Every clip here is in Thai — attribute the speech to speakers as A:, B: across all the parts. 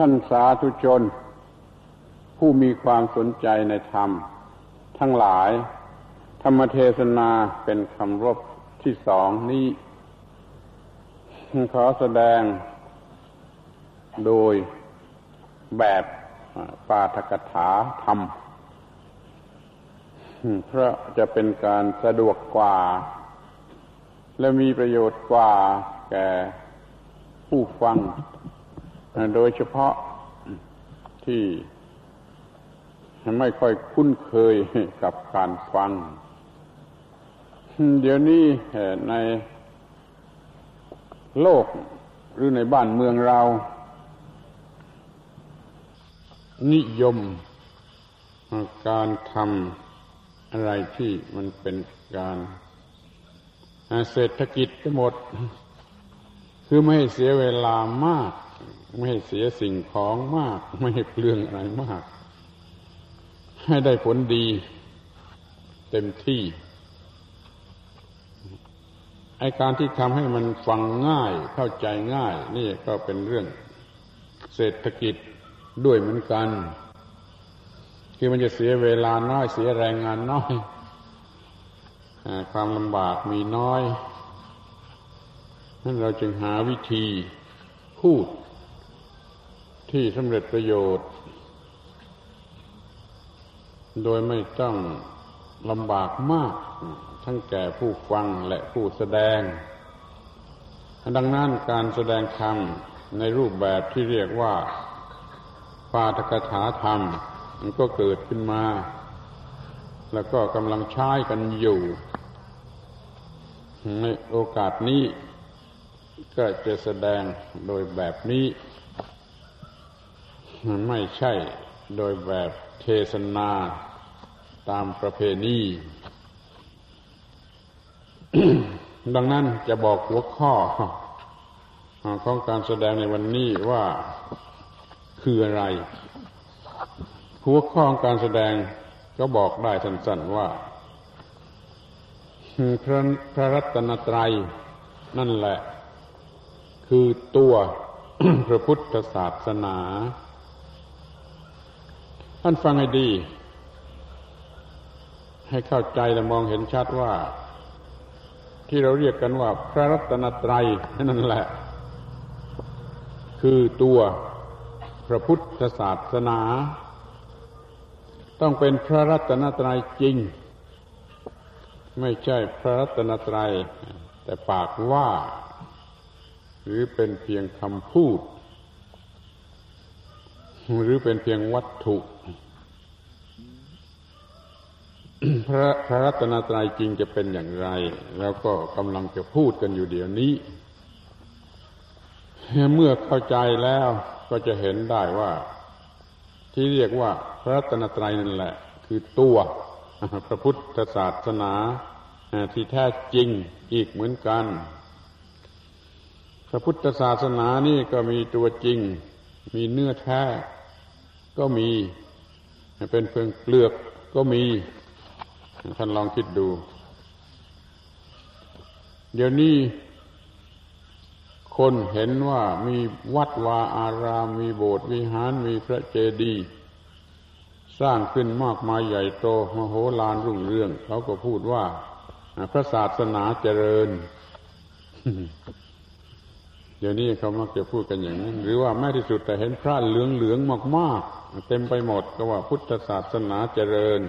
A: ท่านสาธุชน ผู้มีความสนใจในธรรม ทั้งหลาย ธรรมเทศนาเป็นคำรบที่สองนี้ ขอแสดงโดยแบบปาทกถาธรรม เพราะจะเป็นการสะดวกกว่า และมีประโยชน์กว่าแก่ผู้ฟัง โดยเฉพาะที่ไม่ค่อยคุ้นเคยกับการฟัง เดี๋ยวนี้ในโลกหรือในบ้านเมืองเรา นิยมการทำอะไรที่มันเป็นการเศรษฐกิจทั้งหมด คือไม่ให้เสียเวลามาก ไม่ให้เสียสิ่งของมาก ไม่ให้เปลืองอะไรมาก ให้ได้ผลดี เต็มที่ไอการที่ทำให้มันฟังง่ายเข้าใจง่าย นี่ก็เป็นเรื่องเศรษฐกิจด้วยเหมือนกัน คือมันจะเสียเวลาน้อยเสียแรงงานน้อยความลำบากมีน้อยนั้นเราจึงหาวิธีพูด ที่สำเร็จประโยชน์ โดยไม่ต้องลำบากมาก ทั้งแก่ผู้ฟังและผู้แสดง ดังนั้นการแสดงธรรมในรูปแบบที่เรียกว่าปาทกถาธรรม มันก็เกิดขึ้นมา แล้วก็กำลังใช้กันอยู่ในโอกาสนี้ก็จะแสดงโดยแบบนี้ ไม่ใช่โดยแบบเทศนาตามประเพณีดังนั้นจะบอกหัวข้อของการแสดงในวันนี้ว่าคืออะไร หัวข้อของการแสดงก็บอกได้สั้นๆว่าพระพระรัตนตรัยนั่นแหละ คือตัวพระพุทธศาสนา ท่านฟังให้ดี ให้เข้าใจและมองเห็นชัดว่า ที่เราเรียกกันว่าพระรัตนตรัยนั่นแหละ คือตัวพระพุทธศาสนา ต้องเป็นพระรัตนตรัยจริง ไม่ใช่พระรัตนตรัยแต่ปากว่า หรือเป็นเพียงคำพูด หรือเป็นเพียงวัตถุพระพระรัตนตรัยจริงจะเป็นอย่างไร แล้วก็กำลังจะพูดกันอยู่เดี๋ยวนี้ เมื่อเข้าใจแล้วก็จะเห็นได้ว่า ที่เรียกว่าพระรัตนตรัยนั่นแหละ คือตัว พระพุทธศาสนาที่แท้จริงอีกเหมือนกัน พระพุทธศาสนานี่ก็มีตัวจริง มีเนื้อแท้ ก็มีเป็นเพียงเปลือกก็มี ท่านลองคิดดู เดี๋ยวนี้คนเห็นว่ามีวัดวาอารามมีโบสถ์วิหารมีพระเจดีย์สร้างขึ้นมากมายใหญ่โตมโหฬารรุ่งเรืองเขาก็พูดว่า พระศาสนาเจริญ เดี๋ยวนี้เขามักจะพูดกันอย่างนั้น หรือว่าแม้ที่สุดแต่เห็นพระเหลืองเหลืองมากๆ เต็มไปหมดก็ว่าพุทธศาสนาเจริญ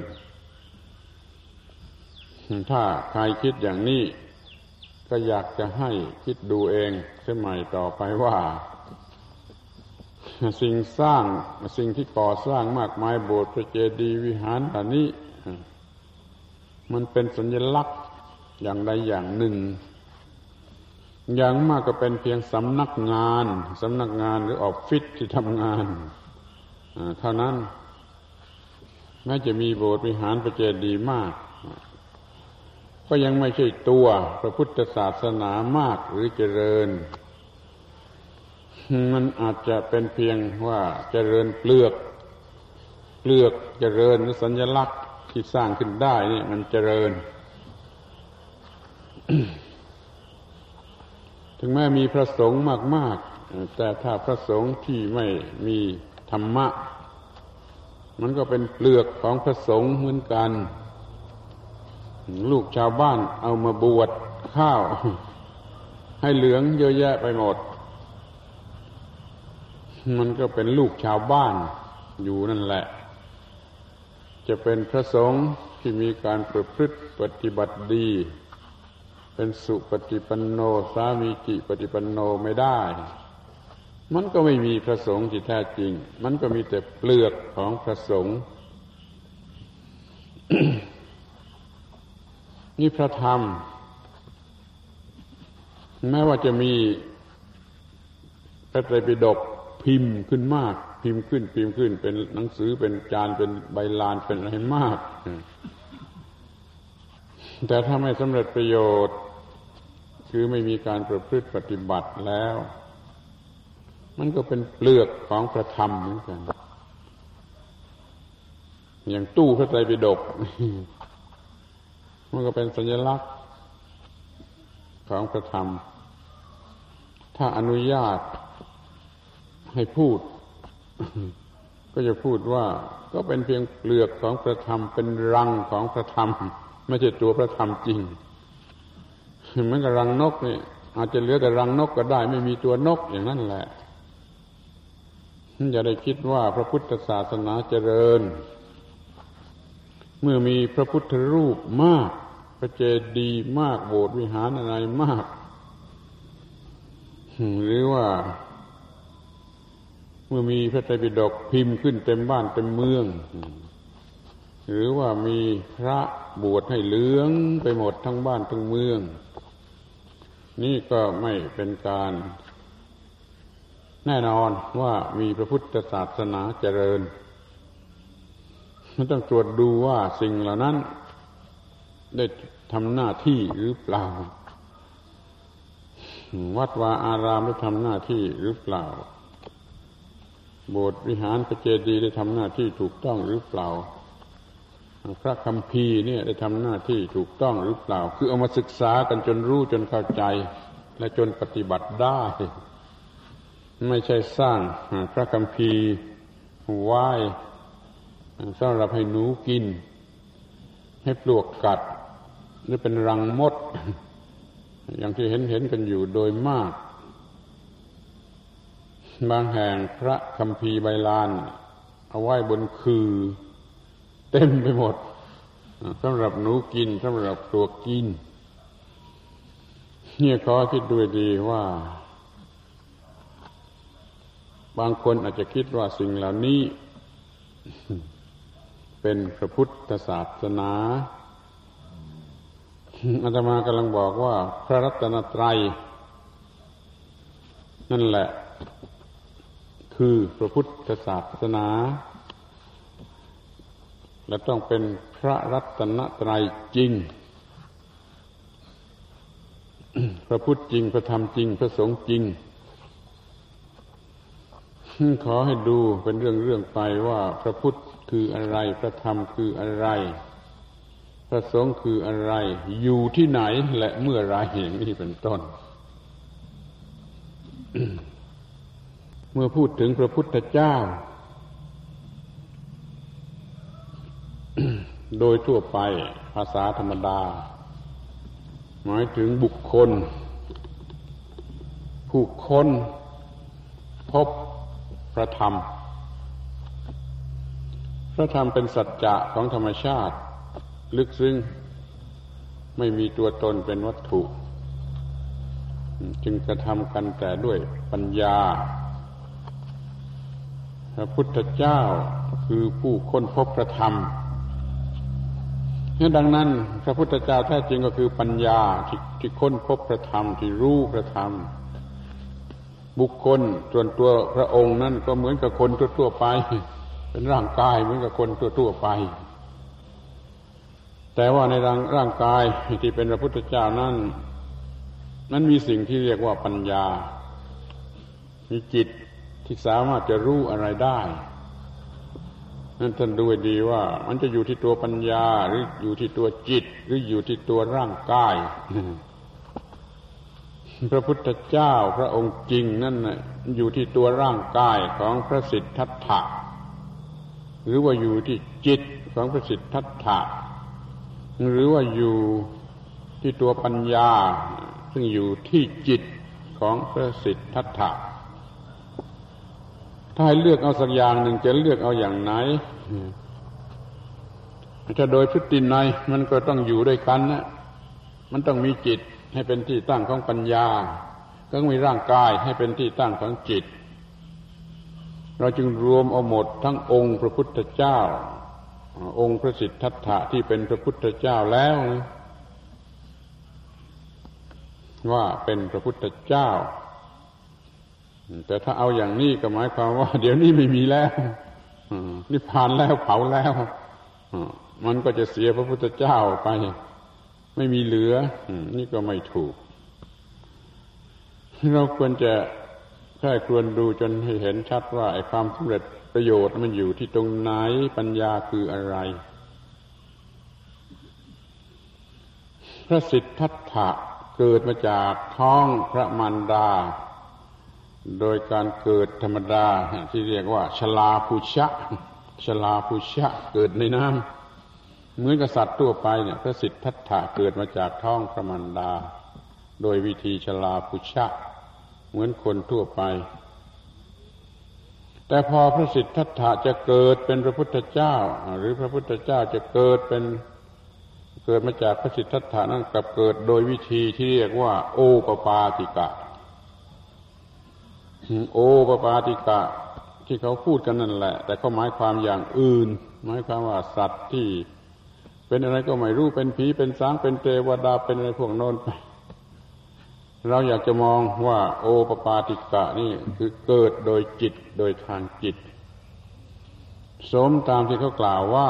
A: ถ้าใครคิดอย่างนี้ ก็อยากจะให้คิดดูเองเสียใหม่ต่อไปว่า สิ่งสร้างสิ่งที่ก่อสร้างมากมายโบสถ์พระเจดีย์วิหารอันนี้ มันเป็นสัญลักษณ์อย่างใดอย่างหนึ่งอย่างมากก็เป็นเพียงสำนักงาน สำนักงานหรือออฟฟิศที่ทำงาน เท่านั้น แม้จะมีโบสถ์วิหารพระเจดีมาก ก็ยังไม่ใช่ตัวพระพุทธศาสนามากหรือเจริญ มันอาจจะเป็นเพียงว่าเจริญเปลือกเปลือกเจริญหรือสัญลักษณ์ที่สร้างขึ้นได้นี่มันเจริญ ถึงแม้มีพระสงฆ์มากแต่ถ้าพระสงฆ์ที่ไม่มี ธรรมะ มันก็เป็นเปลือกของพระสงฆ์เหมือนกัน ลูกชาวบ้านเอามาบวชข้าว ให้เหลืองเยอะแยะไปหมด มันก็เป็นลูกชาวบ้านอยู่นั่นแหละ จะเป็นพระสงฆ์ที่มีการประพฤติปฏิบัติดี เป็นสุปฏิปันโน สามีจิปฏิปันโนไม่ได้ มันก็ไม่มีพระสงฆ์ที่แท้จริง มันก็มีแต่เปลือกของพระสงฆ์นี่พระธรรม แม้ว่าจะมีพระไตรปิฎกพิมพ์ขึ้นมาก พิมพ์ขึ้น พิมพ์ขึ้น เป็นหนังสือเป็นจานเป็นใบลานเป็นอะไรมาก แต่ถ้าไม่สำเร็จประโยชน์ คือไม่มีการประพฤติปฏิบัติแล้ว มันก็เป็นเปลือกของพระธรรมเหมือนกัน อย่างตู้พระไตรปิฎกมันก็เป็นสัญลักษณ์ของพระธรรม ถ้าอนุญาตให้พูด ก็จะพูดว่าก็เป็นเพียงเปลือกของพระธรรม เป็นรังของพระธรรม ไม่ใช่ตัวพระธรรมจริงเหมือนกับรังนกนี่อาจจะเหลือแต่รังนกก็ได้ ไม่มีตัวนกอย่างนั้นแหละ อย่าได้คิดว่าพระพุทธศาสนาเจริญ เมื่อมีพระพุทธรูปมาก พระเจดีย์มากโบสถ์วิหารอะไรมาก หรือว่า เมื่อมีพระไตรปิฎกพิมพ์ขึ้นเต็มบ้านเต็มเมือง หรือว่ามีพระบวชให้เหลืองไปหมดทั้งบ้านทั้งเมือง นี่ก็ไม่เป็นการ แน่นอนว่ามีพระพุทธศาสนาเจริญมันต้องตรวจดูว่าสิ่งเหล่านั้น ได้ทำหน้าที่หรือเปล่า วัดวาอารามได้ทำหน้าที่หรือเปล่า โบสถ์วิหารพระเจดีย์ได้ทำหน้าที่ถูกต้องหรือเปล่าพระคัมภีร์เนี่ยได้ทำหน้าที่ถูกต้องหรือเปล่า คือเอามาศึกษากันจนรู้จนเข้าใจ และจนปฏิบัติได้ ไม่ใช่สร้างพระคัมภีร์ไหว้สำหรับให้หนูกิน ให้ปลวกกัด หรือเป็นรังมด อย่างที่เห็นเห็นกันอยู่โดยมาก บางแห่งพระคัมภีร์ใบลาน เอาไว้บนคือ เต็มไปหมดสำหรับหนูกินสำหรับตัวกินเนี่ยขอคิดดูดีว่า บางคนอาจจะคิดว่าสิ่งเหล่านี้ เป็นพระพุทธศาสนาอาตมากำลังบอกว่า พระรัตนตรัย นั่นแหละ คือพระพุทธศาสนา และต้องเป็นพระรัตนตรัยจริง พระพุทธจริง พระธรรมจริง พระสงฆ์จริง ขอให้ดูเป็นเรื่องเรื่องไปว่าพระพุทธคืออะไร พระธรรมคืออะไร พระสงฆ์คืออะไร อยู่ที่ไหนและเมื่อไรอย่างนี้เป็นต้น เมื่อพูดถึงพระพุทธเจ้า โดยทั่วไปภาษาธรรมดา หมายถึงบุคคล ผู้คนพบ ระธรรม พระธรรมเป็นสัจจะของธรรมชาติ ลึกซึ้งไม่มีตัวตนเป็นวัตถุ จึงกระทำกันแต่ด้วยปัญญา พระพุทธเจ้าคือผู้ค้นพบพระธรรมดังนั้น พระพุทธเจ้าแท้จริงก็คือปัญญาที่ที่ค้นพบพระธรรมที่รู้พระธรรม บุคคลส่วนตัวพระองค์นั่นก็เหมือนกับคนทั่วๆไป เป็นร่างกายเหมือนกับคนทั่วๆไป แต่ว่าในร่างร่างกายที่เป็นพระพุทธเจ้านั่นนั้นมีสิ่งที่เรียกว่าปัญญา มีจิตที่สามารถจะรู้อะไรได้นั่นท่านดูดีว่า มันจะอยู่ที่ตัวปัญญาหรืออยู่ที่ตัวจิต หรืออยู่ที่ตัวร่างกาย พระพุทธเจ้าพระองค์จริงนั่นอยู่ที่ตัวร่างกายของพระสิทธัตถะหรือว่าอยู่ที่จิตของพระสิทธัตถะหรือว่าอยู่ที่ตัวปัญญา ซึ่งอยู่ที่จิตของพระสิทธัตถะถ้าให้เลือกเอาสักอย่างหนึ่งจะเลือกเอาอย่างไหนถ้าโดยพฤตินัยมันก็ต้องอยู่ด้วยกันนะมันต้องมีจิต ให้เป็นที่ตั้งของปัญญา ก็มีร่างกายให้เป็นที่ตั้งของจิต เราจึงรวมเอาหมดทั้งองค์พระพุทธเจ้า องค์พระสิทธัตถะที่เป็นพระพุทธเจ้าแล้วนะว่าเป็นพระพุทธเจ้า แต่ถ้าเอาอย่างนี้ก็หมายความว่า เดี๋ยวนี้ไม่มีแล้วนิพพานแล้วเผาแล้วมันก็จะเสียพระพุทธเจ้าไป ไม่มีเหลือนี่ก็ไม่ถูก เราควรจะแค่ควรดูจนให้เห็นชัดว่าไอ้ความสำเร็จประโยชน์มันอยู่ที่ตรงไหนปัญญาคืออะไร พระสิทธัตถะเกิดมาจากท้องพระมารดา โดยการเกิดธรรมดาที่เรียกว่าชลาภุชะชลาภุชะเกิดในน้ำ เหมือนกับสัตว์ทั่วไปเนี่ยพระสิทธัตถะเกิดมาจากท้องพระมารดา โดยวิธีชลาภุชะ เหมือนคนทั่วไป แต่พอพระสิทธัตถะจะเกิดเป็นพระพุทธเจ้า หรือพระพุทธเจ้าจะเกิดเป็นเกิดมาจากพระสิทธัตถานั่นกับเกิดโดยวิธีที่เรียกว่า โอปปาติกะ โอปปาติกะที่เขาพูดกันนั่นแหละ แต่เขาหมายความอย่างอื่น หมายความว่าสัตว์ที่ เป็นอะไรก็ไม่รู้เป็นผีเป็นสางเป็นเทวดาเป็นอะไรพวกโน้นไปเราอยากจะมองว่าโอปปาติกะนี่คือเกิดโดยจิตโดยทางจิต สมตามที่เขากล่าวว่า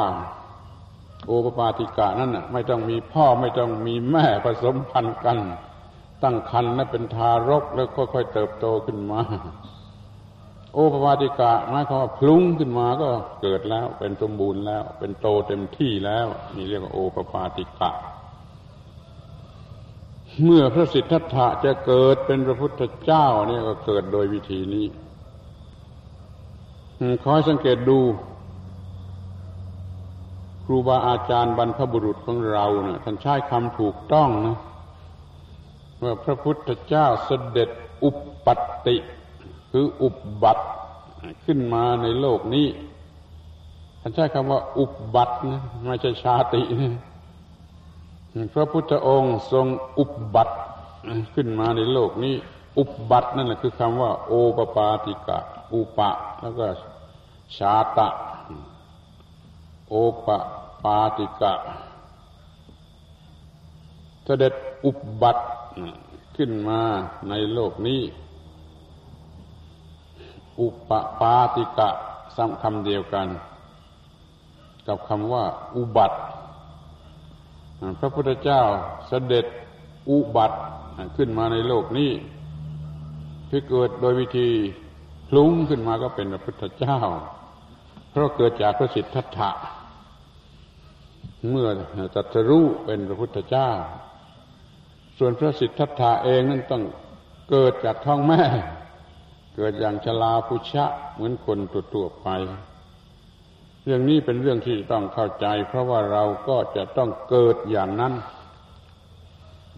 A: โอปปาติกะนั่นน่ะ ไม่ต้องมีพ่อไม่ต้องมีแม่ผสมพันธุ์กัน ตั้งครรภ์และเป็นทารกแล้วค่อยๆเติบโตขึ้นมา โอปปาติกะหมายความว่าพลุ้งขึ้นมาก็เกิดแล้วเป็นสมบูรณ์แล้ว เป็นโตเต็มที่แล้วนี่เรียกว่าโอปปาติกะ เมื่อพระสิทธัตถะจะเกิดเป็นพระพุทธเจ้าเนี่ยก็เกิดโดยวิธีนี้ขอให้สังเกตดู ครูบาอาจารย์บรรพบุรุษของเราเนะ่ยท่านใช้คำถูกต้องนะว่าพระพุทธเจ้าเสด็จอุปปัติ คืออุบบัติขึ้นมาในโลกนี้ท่านใช้คำว่าอุบบัตินะไม่ใช่ชาตินะพระพุทธองค์ทรงอุบบัติขึ้นมาในโลกนี้ อุบบัตินั่นแหละคือคำว่า โอปปาติกะ อุปะ แล้วก็ชาตะ โอปปาติกะเสด็จอุบัติขึ้นมาในโลกนี้ อุปปาติกะซ้ำคำเดียวกัน กับคำว่า อุบัติ พระพุทธเจ้าเสด็จอุบัติขึ้นมาในโลกนี้ที่เกิดโดยวิธีพลุ้งขึ้นมาก็เป็นพระพุทธเจ้า เพราะเกิดจากพระสิทธัตถะเมื่อตัตรู้เป็นพระพุทธเจ้า ส่วนพระสิทธัตถะเองนั้นต้องเกิดจากท้องแม่ เกิดอย่างชลาพุชะเหมือนคนตัวไป เรื่องนี้เป็นเรื่องที่ต้องเข้าใจ เพราะว่าเราก็จะต้องเกิดอย่างนั้น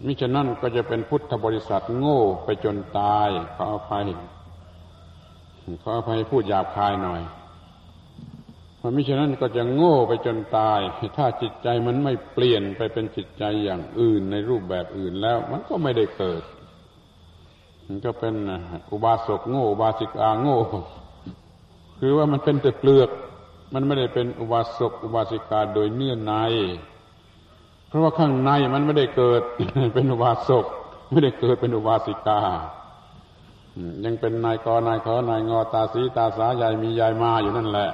A: มิฉะนั้นก็จะเป็นพุทธบริษัทโง่ไปจนตาย ขออภัยขออภัยพูดหยาบคายหน่อยมันมิฉะนั้นก็จะโง่ไปจนตาย ถ้าจิตใจมันไม่เปลี่ยนไปเป็นจิตใจอย่างอื่นในรูปแบบอื่นแล้ว มันก็ไม่ได้เกิด มันก็เป็นอุบาสกโง่อุบาสิกาโง่ คือว่ามันเป็นแต่เปลือก มันไม่ได้เป็นอุบาสกอุบาสิกาโดยเนื้อใน เพราะว่าข้างในมันไม่ได้เกิดเป็นอุบาสกไม่ได้เกิดเป็นอุบาสิกา ยังเป็นนายกนายขอนายงอตาสีตาสาใหญ่มียายมาอยู่นั่นแหละ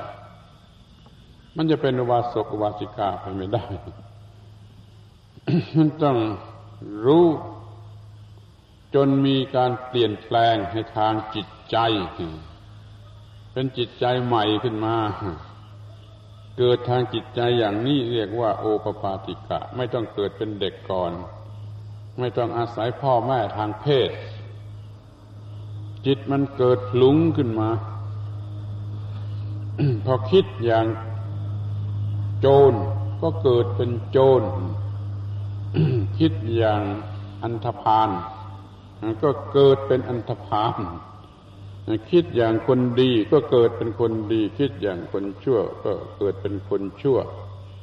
A: มันจะเป็นอุบาสกอุบาสิกาไปไม่ได้มันต้องรู้ จนมีการเปลี่ยนแปลงในทางจิตใจ เป็นจิตใจใหม่ขึ้นมา เกิดทางจิตใจอย่างนี้เรียกว่าโอปปาติกะ ไม่ต้องเกิดเป็นเด็กก่อน ไม่ต้องอาศัยพ่อแม่ทางเพศ จิตมันเกิดหลุงขึ้นมา พอคิดอย่างโจรก็เกิดเป็นโจรคิดอย่างอันธพาล ก็เกิดเป็นอันธพาลคิดอย่างคนดีก็เกิดเป็นคนดี คิดอย่างคนชั่ว ก็เกิดเป็นคนชั่ว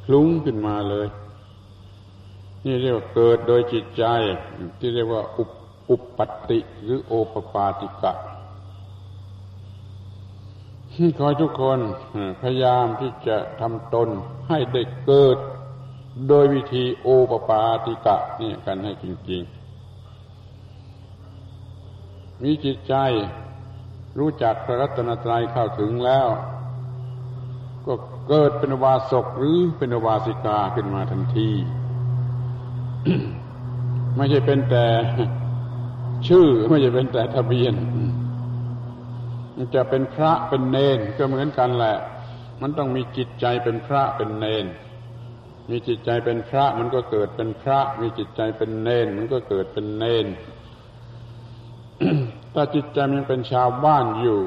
A: คลุ้งขึ้นมาเลย นี่เรียกว่าเกิดโดยจิตใจ ที่เรียกว่าอุปอุปปัตติหรือโอปปาติกะขอทุกคนพยายามที่จะทำตนให้ได้เกิด โดยวิธีโอปปาติกะนี่กันให้จริง ๆ มีจิตใจรู้จักพระรัตนตรัยเข้าถึงแล้ว ก็เกิดเป็นวาสกหรือเป็นวาสิกาขึ้นมาทันที ไม่ใช่เป็นแต่ชื่อไม่ใช่เป็นแต่ทะเบียนจะเป็นพระเป็นเนนก็เหมือนกันแหละ มันต้องมีจิตใจเป็นพระเป็นเนน มีจิตใจเป็นพระมันก็เกิดเป็นพระ มีจิตใจเป็นเนน มันก็เกิดเป็นเนน ถ้าจิตใจมันเป็นชาวบ้านอยู่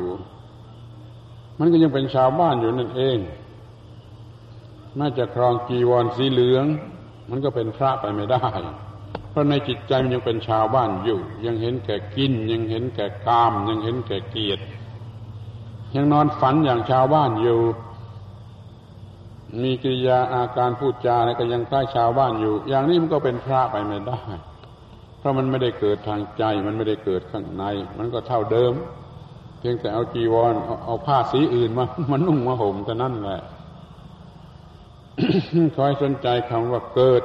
A: มันก็ยังเป็นชาวบ้านอยู่นั่นเองแม้จะครองกีวรสีเหลือง มันก็เป็นพระไปไม่ได้ เพราะในจิตใจมันยังเป็นชาวบ้านอยู่ ยังเห็นแก่กิน ยังเห็นแก่กาม ยังเห็นแก่เกียรติยังนอนฝันอย่างชาวบ้านอยู่ มีกิริยาอาการพูดจาอะไรก็ยังคล้ชาวบ้านอยู่ อย่างนี้มันก็เป็นพระไปไม่ได้ เพราะมันไม่ได้เกิดทางใจ มันไม่ได้เกิดข้างใน มันก็เท่าเดิม เพียงแต่เอาจีวรเอาเอาผ้าสีอื่นมามันนุ่งมาห่มแต่นั่นแหละคอยสนใจคำว่าเกิด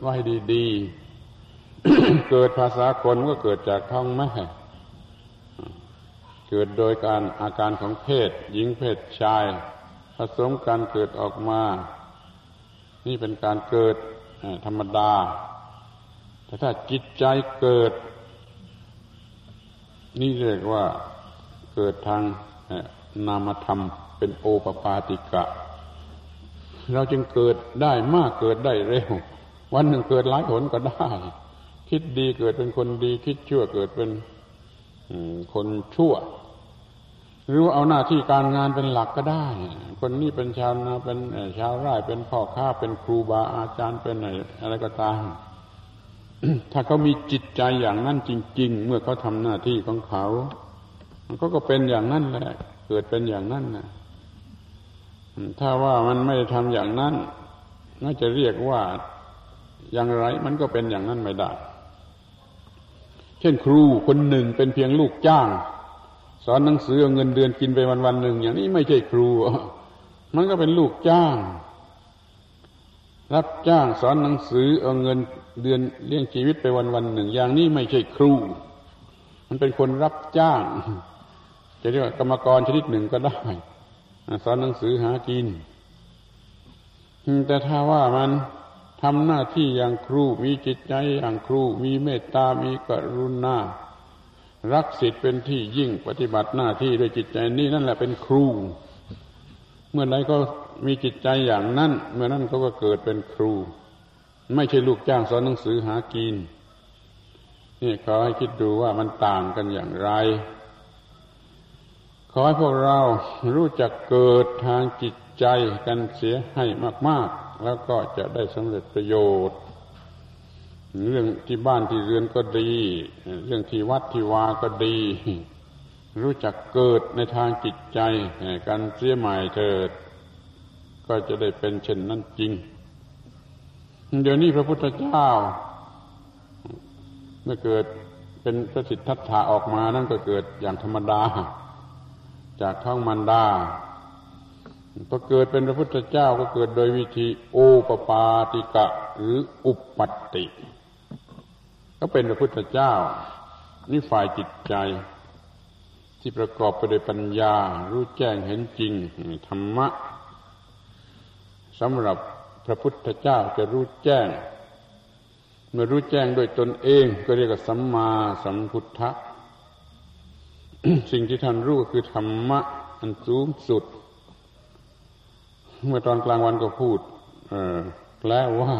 A: ไว้ดีๆ เกิดภาษาคนก็เกิดจากท้องแม่เกิดโดยการอาการของเพศ หญิงเพศชาย ผสมกันเกิดออกมา นี่เป็นการเกิดธรรมดา แต่ถ้าจิตใจเกิด นี่เรียกว่าเกิดทางนามธรรมเป็นโอปปาติกะ เราจึงเกิดได้มากเกิดได้เร็ว วันหนึ่งเกิดหลายหนก็ได้ คิดดีเกิดเป็นคนดี คิดชั่วเกิดเป็นคนชั่ว หรือว่าเอาหน้าที่การงานเป็นหลักก็ได้ คนนี้เป็นชาวนาเป็นชาวไร่เป็นพ่อค้าเป็นครูบาอาจารย์เป็นอะไรก็ตาม ถ้าเขามีจิตใจอย่างนั้นจริง ๆ เมื่อเขาทำหน้าที่ของเขามันก็เป็นอย่างนั้นแหละ เกิดเป็นอย่างนั้นนะถ้าว่ามันไม่ทำอย่างนั้นน่าจะเรียกว่าอย่างไร มันก็เป็นอย่างนั้นไม่ได้ เช่นครูคนหนึ่งเป็นเพียงลูกจ้าง สอนหนังสือเอาเงินเดือนกินไปวันวันหนึ่งอย่างนี้ไม่ใช่ครู มันก็เป็นลูกจ้าง รับจ้างสอนหนังสือเอาเงิน เดือนเลี้ยงชีวิตไปวันวันหนึ่ง อย่างนี้ไม่ใช่ครู มันเป็นคนรับจ้าง จะเรียกว่ากรรมกรชนิดหนึ่งก็ได้สอนหนังสือหากิน แต่ถ้าว่ามันทำหน้าที่อย่างครู มีจิตใจอย่างครู มีเมตตา มีกรุณา รักสิทธิ์เป็นที่ยิ่งปฏิบัติหน้าที่ด้วยจิตใจนี่นั่นแหละเป็นครู เมื่อใดก็มีจิตใจอย่างนั้น เมื่อนั้นเขาก็เกิดเป็นครู ไม่ใช่ลูกจ้างสอนหนังสือหากินนี่ขอให้คิดดูว่ามันต่างกันอย่างไร ขอให้พวกเรารู้จักเกิดทางจิตใจกันเสียให้มาก ๆ แล้วก็จะได้สำเร็จประโยชน์ เรื่องที่บ้านที่เรือนก็ดี เรื่องที่วัดที่วาก็ดี รู้จักเกิดในทางจิตใจกันเสียใหม่เถิด ก็จะได้เป็นเช่นนั้นจริง เดี๋ยวนี้พระพุทธเจ้า เมื่อเกิดเป็นพระสิทธัตถะออกมานั่นก็เกิดอย่างธรรมดา จากท้องมันดาพอเกิดเป็นพระพุทธเจ้าก็เกิดโดยวิธีโอปปาติกะ หรืออุปปัตติ ก็เป็นพระพุทธเจ้า นี่ฝ่ายจิตใจ ที่ประกอบไปด้วยปัญญา รู้แจ้งเห็นจริงธรรมะสำหรับ พระพุทธเจ้าจะรู้แจ้ง เมื่อรู้แจ้งด้วยตนเองก็เรียกว่าสัมมาสัมพุทธะสิ่งที่ท่านรู้คือธรรมะอันสูงสุด เมื่อตอนกลางวันก็พูดแล้วว่า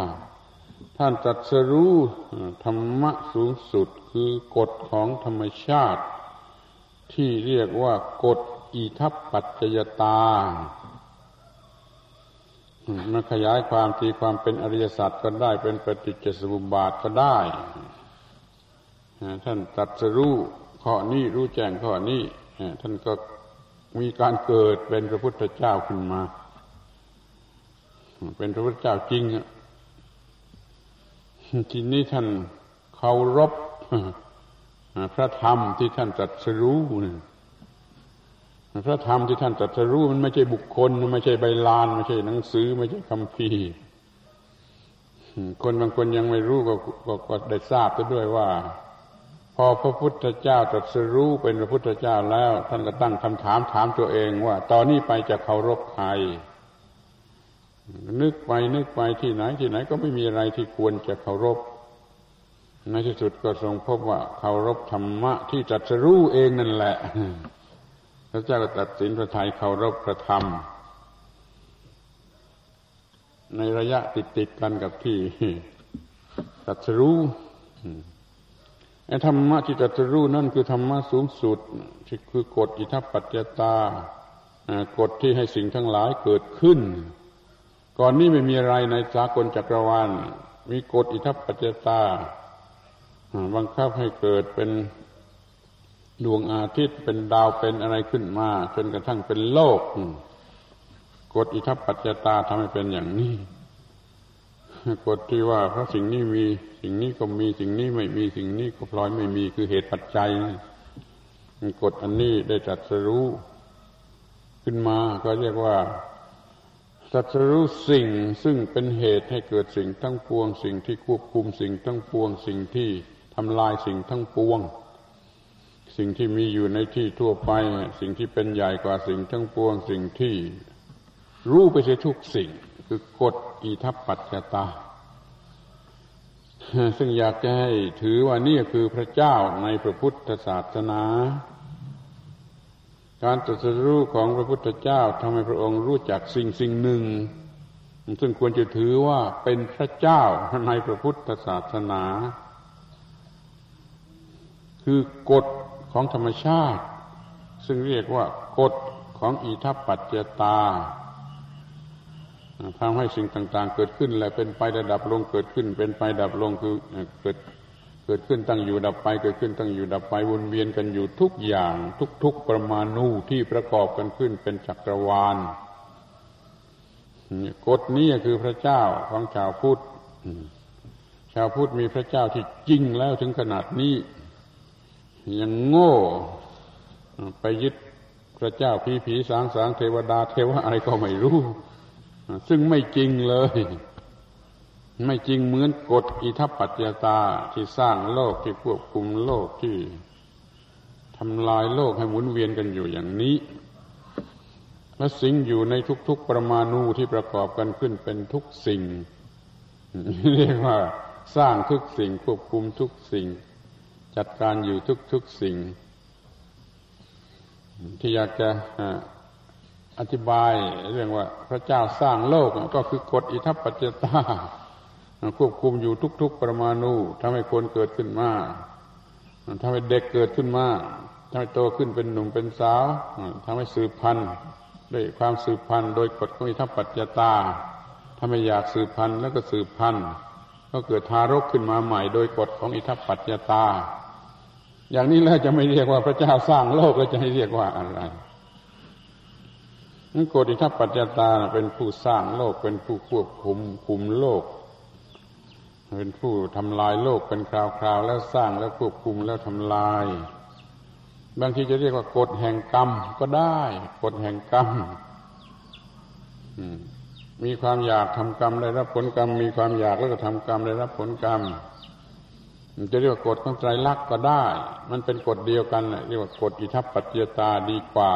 A: ท่านตรัสรู้ธรรมะสูงสุดคือกฎของธรรมชาติ ที่เรียกว่ากฎอิทัปปัจจยตา มันขยายความตีความเป็นอริยสัจก็ได้เป็นปฏิจจสมุปบาทก็ได้ ท่านตัดสรู้ข้อนี้รู้แจ้งข้อนี้ท่านก็มีการเกิดเป็นพระพุทธเจ้าขึ้นมา เป็นพระพุทธเจ้าจริงทีนี้ท่านเคารพพระธรรมที่ท่านตรัสรู้ พระธรรมที่ท่านตรัสรู้มันไม่ใช่บุคคลไม่ใช่ใบลานไม่ใช่หนังสือ ไม่ใช่คำพีคนบางคนยังไม่รู้ก็ก็ได้ทราบไปด้วยว่า พอพระพุทธเจ้าตรัสรู้เป็นพระพุทธเจ้าแล้ว ท่านก็ตั้งคำถามถามตัวเองว่า ตอนนี้ไปจะเคารพใครนึกไปนึกไปที่ไหนที่ไหนก็ไม่มีอะไรที่ควรจะเคารพในที่สุดก็ทรงพบว่าเคารพธรรมะที่ตรัสรู้เองนั่นแหละ ระเจ้าก็ตัดสินพระทัยเคารพพระธรรม ในระยะติดติดกันกับที่ตรัสรู้ไอ้ธรรมะที่ตรัสรู้นั่นคือธรรมะสูงสุดที่คือกฎอิทัปปัจจตากฎที่ให้สิ่งทั้งหลายเกิดขึ้น ก่อนนี้ไม่มีอะไรในสากลจักรวาลมีกฎอิทัปปัจจตาบังคับให้เกิดเป็น ดวงอาทิตย์เป็นดาวเป็นอะไรขึ้นมา จนกระทั่งเป็นโลกกฎอิทัปปัจจตาทำให้เป็นอย่างนี้กฎที่ว่าเพราะสิ่งนี้มี สิ่งนี้ก็มีสิ่งนี้ไม่มีสิ่งนี้ก็พลอยไม่มีคือเหตุปัจจัยกฎอันนี้ได้จัดสรู้ขึ้นมา ก็เรียกว่าสัตรู้สิ่งซึ่งเป็นเหตุให้เกิดสิ่งทั้งปวง สิ่งที่ควบคุมสิ่งทั้งปวง สิ่งที่ทำลายสิ่งทั้งปวง สิ่งที่มีอยู่ในที่ทั่วไป สิ่งที่เป็นใหญ่กว่าสิ่งทั้งปวงสิ่งที่รู้ไปเสียทุกสิ่ง คือกฎอิทัปปัจจตา ซึ่งอยากจะให้ถือว่านี่คือพระเจ้าในพระพุทธศาสนา การตรัสรู้ของพระพุทธเจ้าทำให้พระองค์รู้จักสิ่งสิ่งหนึ่ง ซึ่งควรจะถือว่าเป็นพระเจ้าในพระพุทธศาสนา คือกฎ ของธรรมชาติ ซึ่งเรียกว่ากฎของอิทัปปัจจตาทำให้สิ่งต่าง ๆ เกิดขึ้นและเป็นไประดับลงเกิดขึ้น เป็นไปดับลงคือเกิดเกิดขึ้นตั้งอยู่ดับไป เกิดขึ้นตั้งอยู่ดับไปวนเวียนกันอยู่ทุกอย่าง ทุก ๆ ประมาณูที่ประกอบกันขึ้นเป็นจักรวาลกฎนี้คือพระเจ้าของชาวพุทธชาวพุทธมีพระเจ้าที่จริงแล้วถึงขนาดนี้ ยังโง่ ไปยึดพระเจ้าผีผีสางสางเทวดาเทวะอะไรก็ไม่รู้ ซึ่งไม่จริงเลย ไม่จริงเหมือนกฎอิทัปปัจจตาที่สร้างโลกที่ควบคุมโลกที่ทำลายโลกให้หมุนเวียนกันอยู่อย่างนี้และสิ่งอยู่ในทุกๆประมาณูที่ประกอบกันขึ้นเป็นทุกสิ่ง เรียกว่า สร้างทุกสิ่งควบคุมทุกสิ่ง จัดการอยู่ทุกๆสิ่ง ที่อยากจะอธิบายเรื่องว่าพระเจ้าสร้างโลกก็คือกฎอิทัปปัจจตาควบคุมอยู่ทุก ๆ ประมาณูทำให้คนเกิดขึ้นมาทำให้เด็กเกิดขึ้นมาทำให้โตขึ้นเป็นหนุ่มเป็นสาวทำให้สืบพันธุ์ด้วยความสืบพันธุ์โดยกฎของอิทัปปัจจตาถ้าไม่อยากสืบพันธุ์แล้วก็สืบพันธุ์ก็เกิดทารกขึ้นมาใหม่โดยกฎของอิทัปปัจจตา อย่างนี้แล้วจะไม่เรียกว่าพระเจ้าสร้างโลกแล้วจะให้เรียกว่าอะไรนั่นโกติทัพปัจจตาเป็นผู้สร้างโลก เป็นผู้ควบคุมคุมโลก เป็นผู้ทำลายโลกเป็นคราวๆแล้วสร้างแล้วควบคุมแล้วทำลาย บางทีจะเรียกว่ากฎแห่งกรรมก็ได้กฎแห่งกรรมมีความอยากทำกรรมได้รับผลกรรม มีความอยากแล้วก็ทำกรรมได้รับผลกรรม มันจะเรียกว่ากฎของไตรลักษณ์ก็ได้ มันเป็นกฎเดียวกันเรียกว่ากฎอิทัปปัจจตาดีกว่า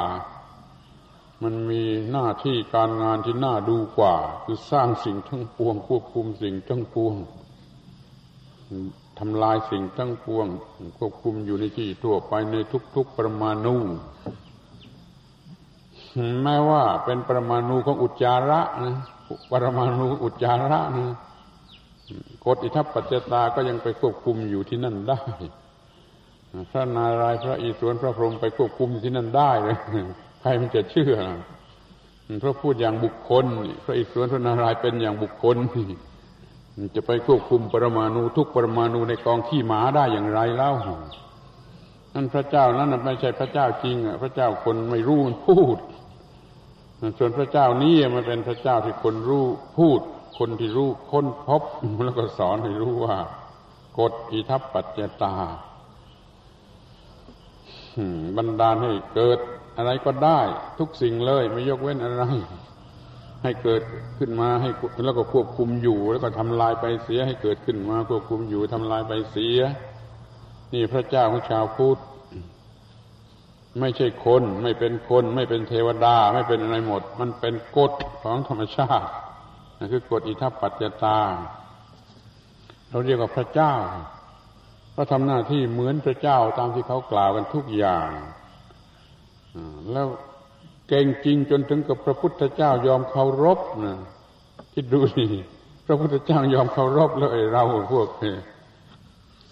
A: มันมีหน้าที่การงานที่น่าดูกว่า คือสร้างสิ่งทั้งปวง ควบคุมสิ่งทั้งปวงทำลายสิ่งทั้งปวง ควบคุมอยู่ในที่ทั่วไปในทุก ๆประมาณูแม้ว่าเป็นประมาณูของอุจจาระนะ ประมาณูอุจจาระนะ กฎอิทัปปัจจตาก็ยังไปควบคุมอยู่ที่นั่นได้ พระนารายณ์พระอิศวรพระพรหมไปควบคุมที่นั่นได้เลยใครมันจะเชื่อเพราะพูดอย่างบุคคล พระอิศวรพระนารายณ์เป็นอย่างบุคคลจะไปควบคุมปรมาณูทุกปรมาณูในกองขี้หมาได้อย่างไรเล่านั่นพระเจ้านั้นไม่ใช่พระเจ้าจริงอะพระเจ้าคนไม่รู้มันพูดส่วนพระเจ้านี้มันเป็นพระเจ้าที่คนรู้พูด คนที่รู้ค้นพบแล้วก็สอนให้รู้ว่ากฎอิทัปปัจจตาบันดาลให้เกิดอะไรก็ได้ ทุกสิ่งเลย ไม่ยกเว้นอะไร ให้เกิดขึ้นมาให้แล้วก็ควบคุมอยู่ แล้วก็ทำลายไปเสียให้เกิดขึ้นมา ควบคุมอยู่ทำลายไปเสีย นี่พระเจ้าของชาวพุทธไม่ใช่คน ไม่เป็นคน ไม่เป็นเทวดา ไม่เป็นอะไรหมด มันเป็นกฎของธรรมชาติ นั่นคือกฎอิทัปปัจจตา เราเรียกว่าพระเจ้าก็ทำหน้าที่เหมือนพระเจ้าตามที่เขากล่าวกันทุกอย่างแล้วเก่งจริงจนถึงกับพระพุทธเจ้ายอมเคารพนะคิดดูสิพระพุทธเจ้ายอมเคารพแล้วไอ้เราพวกนี้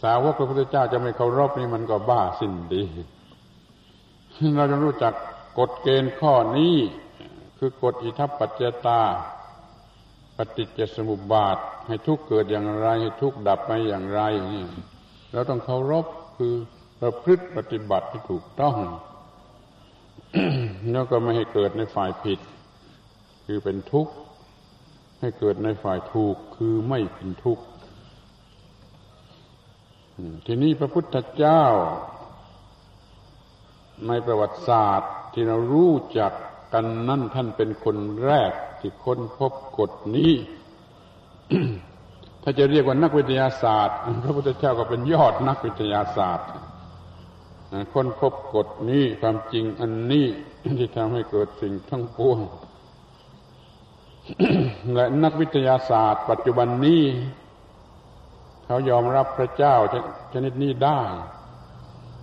A: สาวกพระพุทธเจ้าจะไม่เคารพนี่มันก็บ้าสิ้นดี เราจะรู้จักกฎเกณฑ์ข้อนี้คือกฎอิทัปปัจจตา ปฏิจจสมุปบาท ให้ทุกเกิดอย่างไร ให้ทุกดับไปอย่างไรนี่เราต้องเคารพคือประพฤติปฏิบัติที่ถูกต้องแล้วก็ไม่ให้เกิดในฝ่ายผิด คือเป็นทุกข์ ให้เกิดในฝ่ายถูกคือไม่เป็นทุกข์ทีนี้พระพุทธเจ้า ในประวัติศาสตร์ที่เรารู้จักกันนั่นท่านเป็นคนแรก ที่ค้นพบกฎนี้ ถ้าจะเรียกว่านักวิทยาศาสตร์ พระพุทธเจ้าก็เป็นยอดนักวิทยาศาสตร์ค้นพบกฎนี้ความจริงอันนี้ที่ทำให้เกิดสิ่งทั้งปวงและนักวิทยาศาสตร์ ปัจจุบันนี้ เขายอมรับพระเจ้าชนิดนี้ได้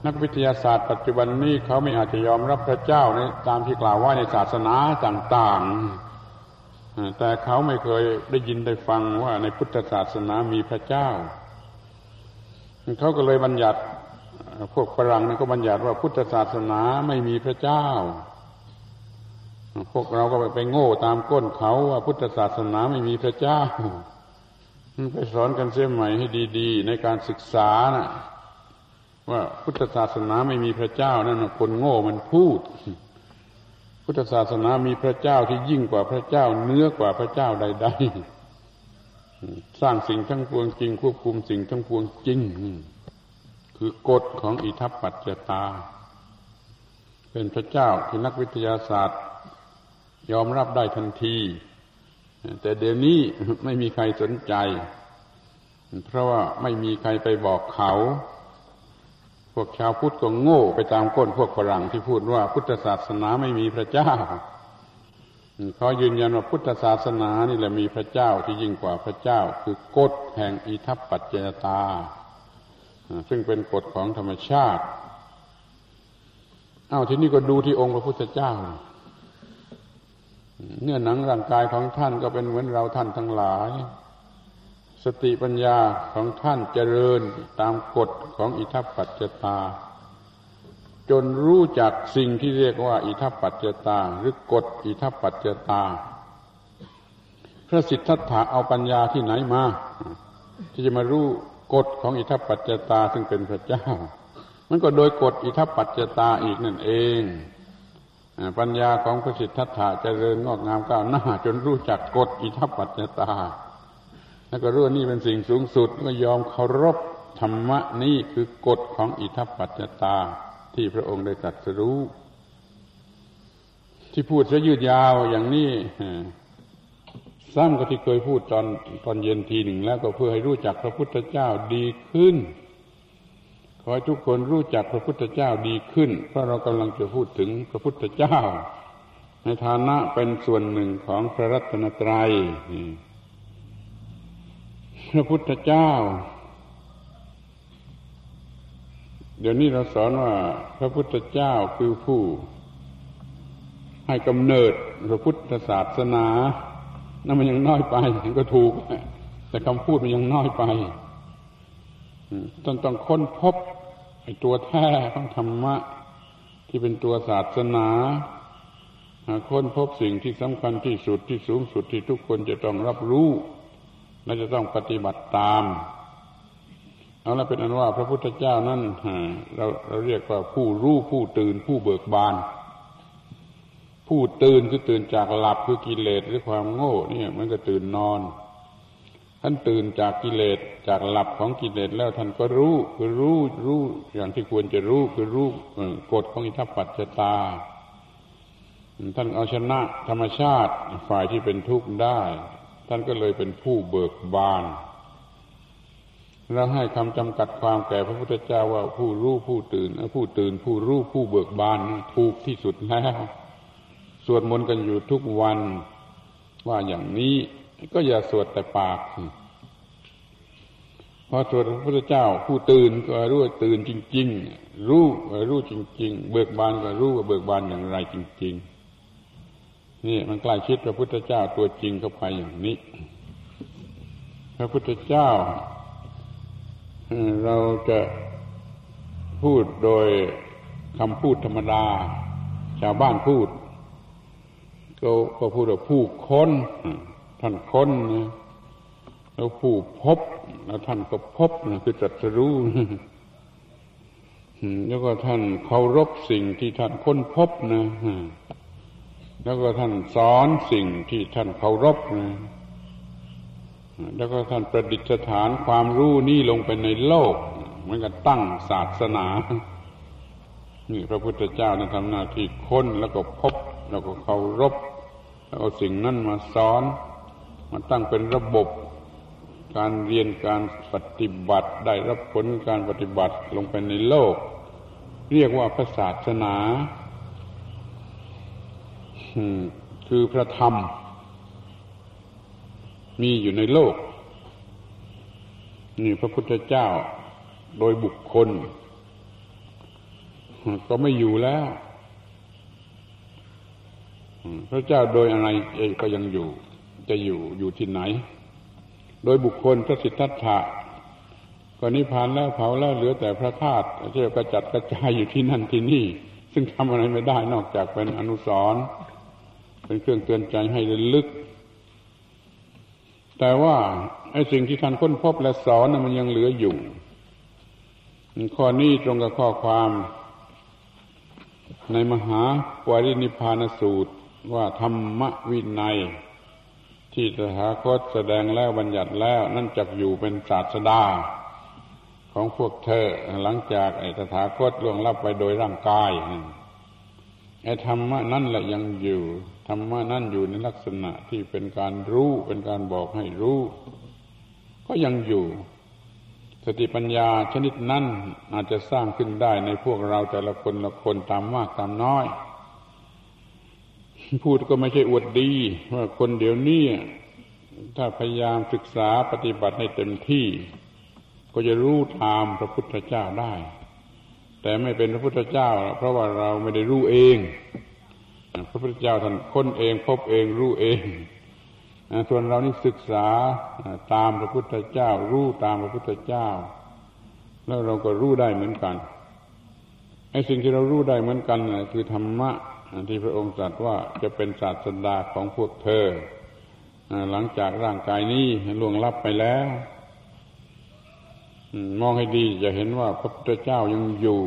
A: นักวิทยาศาสตร์ ปัจจุบันนี้เขาไม่อาจจะยอมรับพระเจ้าในตามที่กล่าวว่าในศาสนาต่าง ๆ แต่เขาไม่เคยได้ยินได้ฟังว่าในพุทธศาสนามีพระเจ้า เขาก็เลยบัญญัติพวกฝรั่งนั่นก็บัญญัติว่าพุทธศาสนาไม่มีพระเจ้า พวกเราก็ไปโง่ตามก้นเขาว่าพุทธศาสนาไม่มีพระเจ้าไปสอนกันเสียใหม่ให้ดีๆ ในการศึกษานะว่าพุทธศาสนาไม่มีพระเจ้านั่นคนโง่มันพูด พุทธศาสนามีพระเจ้าที่ยิ่งกว่าพระเจ้าเนื้อกว่าพระเจ้าใดๆสร้างสิ่งทั้งปวงจริง ควบคุมสิ่งทั้งปวงจริง คือกฎของอิทัปปัจจตา เป็นพระเจ้าที่นักวิทยาศาสตร์ ยอมรับได้ทันที แต่เดี๋ยวนี้ไม่มีใครสนใจ เพราะว่าไม่มีใครไปบอกเขา พวกชาวพุทธก็โง่ไปตามก้นพวกฝรั่งที่พูดว่าพุทธศาสนาไม่มีพระเจ้าเขายืนยันว่าพุทธศาสนานี่แหละมีพระเจ้าที่ยิ่งกว่าพระเจ้า คือกฎแห่งอิทัปปัจเจตา ซึ่งเป็นกฎของธรรมชาติเอาทีนี้ก็ดูที่องค์พระพุทธเจ้า เนื้อหนังร่างกายของท่านก็เป็นเหมือนเราท่านทั้งหลาย สติปัญญาของท่านเจริญตามกฎของอิทัปปัจจตา จนรู้จักสิ่งที่เรียกว่า อิทัปปัจจตา หรือกฎอิทัปปัจจตา พระสิทธัตถะเอาปัญญาที่ไหนมา ที่จะมารู้กฎของอิทัปปัจจตาซึ่งเป็นพระเจ้า มันก็โดยกฎอิทัปปัจจตาอีกนั่นเองปัญญาของพระสิทธัตถะเจริญงอกงามก้าวหน้า จนรู้จักกฎอิทัปปัจจตา แล้วก็รู้นี่เป็นสิ่งสูงสุดก็ยอมเคารพธรรมะนี่คือกฎของอิทัปปัจจตาที่พระองค์ได้ตรัสรู้ ที่พูดจะยืดยาวอย่างนี้ซ้ำก็ที่เคยพูดตอนตอนเย็นทีหนึ่งแล้วก็เพื่อให้รู้จักพระพุทธเจ้าดีขึ้น ขอให้ทุกคนรู้จักพระพุทธเจ้าดีขึ้น เพราะเรากำลังจะพูดถึงพระพุทธเจ้า ในฐานะเป็นส่วนหนึ่งของพระรัตนตรยัย พระพุทธเจ้า เดี๋ยวนี้เราสอนว่าพระพุทธเจ้าคือผู้ ให้กำเนิดพระพุทธศาสนา นั่นมันยังน้อยไปก็ถูก แต่คำพูดมันยังน้อยไปต้องต้องค้นพบไอ้ตัวแท้ของธรรมะ ที่เป็นตัวศาสนาค้นพบสิ่งที่สำคัญที่สุดที่สูงสุดที่ทุกคนจะต้องรับรู้ และจะต้องปฏิบัติตามเอาละเป็นอันว่าพระพุทธเจ้านั่นเราเราเรียกว่าผู้รู้ผู้ตื่นผู้เบิกบาน ผู้ตื่นคือตื่นจากหลับคือกิเลสหรือความโง่เนี่ยมันก็ตื่นนอน ท่านตื่นจากกิเลสจากหลับของกิเลสแล้วท่านก็รู้คือรู้รู้อย่างที่ควรจะรู้คือรู้กฎของอิทธิปัจจตา ท่านเอาชนะธรรมชาติฝ่ายที่เป็นทุกข์ได้ ท่านก็เลยเป็นผู้เบิกบานเราให้คำจำกัดความแก่พระพุทธเจ้าว่าผู้รู้ผู้ตื่นผู้ตื่น ผู้รู้ผู้เบิกบานถูกที่สุดแล้วสวดมนต์กันอยู่ทุกวัน ว่าอย่างนี้ก็อย่าสวดแต่ปากพอสวดพระพุทธเจ้า ผู้ตื่นก็รู้ว่าตื่นจริง ๆ รู้รู้จริง ๆ เบิกบานก็รู้ว่าเบิกบานอย่างไรจริง ๆ นี่มันใกล้ชิดพระพุทธเจ้าตัวจริงเข้าไปอย่างนี้ พระพุทธเจ้า เราจะพูดโดยคำพูดธรรมดา ชาวบ้านพูด ก็ก็พูดว่าผู้ค้น ท่านค้นนะแล้วผู้พบแล้วท่านก็พบนะคือจัดสรู้แล้วก็ท่านเคารพสิ่งที่ท่านค้นพบนะ แล้วก็ท่านสอนสิ่งที่ท่านเคารพนะแล้วก็ท่านประดิษฐานความรู้นี่ลงไปในโลกเหมือนกับตั้งศาสนา นี่พระพุทธเจ้านะทำหน้าที่ค้นแล้วก็พบ แล้วก็เคารพ แล้วเอาสิ่งนั้นมาสอน มาตั้งเป็นระบบ การเรียนการปฏิบัติได้รับผลการปฏิบัติลงไปในโลก เรียกว่าพระศาสนา คือพระธรรม มีอยู่ในโลก นี่พระพุทธเจ้าโดยบุคคล ก็ไม่อยู่แล้วพระเจ้าโดยอะไรเองก็ยังอยู่ จะอยู่อยู่ที่ไหน โดยบุคคลพระสิทธัตถะก็นิพพานแล้วเผาแล้วเหลือแต่พระธาตุเที่กระจัดกระจายอยู่ที่นั่นที่นี่ ซึ่งทำอะไรไม่ได้นอกจากเป็นอนุสรณ์ เป็นเครื่องเตือนใจให้ลึก แต่ว่าไอ้สิ่งที่ท่านค้นพบและสอนมันยังเหลืออยู่ ข้อนี้ตรงกับข้อความ ในมหาวารินิพานสูตรว่าธรรมวินัย ที่ตถาคตแสดงแล้วบัญญัติแล้ว นั่นจักอยู่เป็นศาสดา ของพวกเธอ หลังจากไอ้ตถาคตล่วงลับไปโดยร่างกายไอ้ธรรมะนั่นแหละยังอยู่ ธรรมะนั่นอยู่ในลักษณะที่เป็นการรู้เป็นการบอกให้รู้ ก็ยังอยู่ สติปัญญาชนิดนั้นอาจจะสร้างขึ้นได้ในพวกเราแต่ละคนละคนตามมากตามน้อย พูดก็ไม่ใช่อวดดีว่าคนเดี๋ยวนี้ถ้าพยายามศึกษาปฏิบัติให้เต็มที่ ก็จะรู้ตามพระพุทธเจ้าได้ แต่ไม่เป็นพระพุทธเจ้า เพราะว่าเราไม่ได้รู้เอง พระพุทธเจ้าท่านค้นเองพบเองรู้เองส่วนเรานี่ศึกษาตามพระพุทธเจ้า รู้ตามพระพุทธเจ้า แล้วเราก็รู้ได้เหมือนกันไอ้สิ่งที่เรารู้ได้เหมือนกันคือธรรมะที่พระองค์ตรัสว่าจะเป็นศาสดาของพวกเธอหลังจากร่างกายนี้ล่วงลับไปแล้วมองให้ดีจะเห็นว่าพระพุทธเจ้ายังอยู่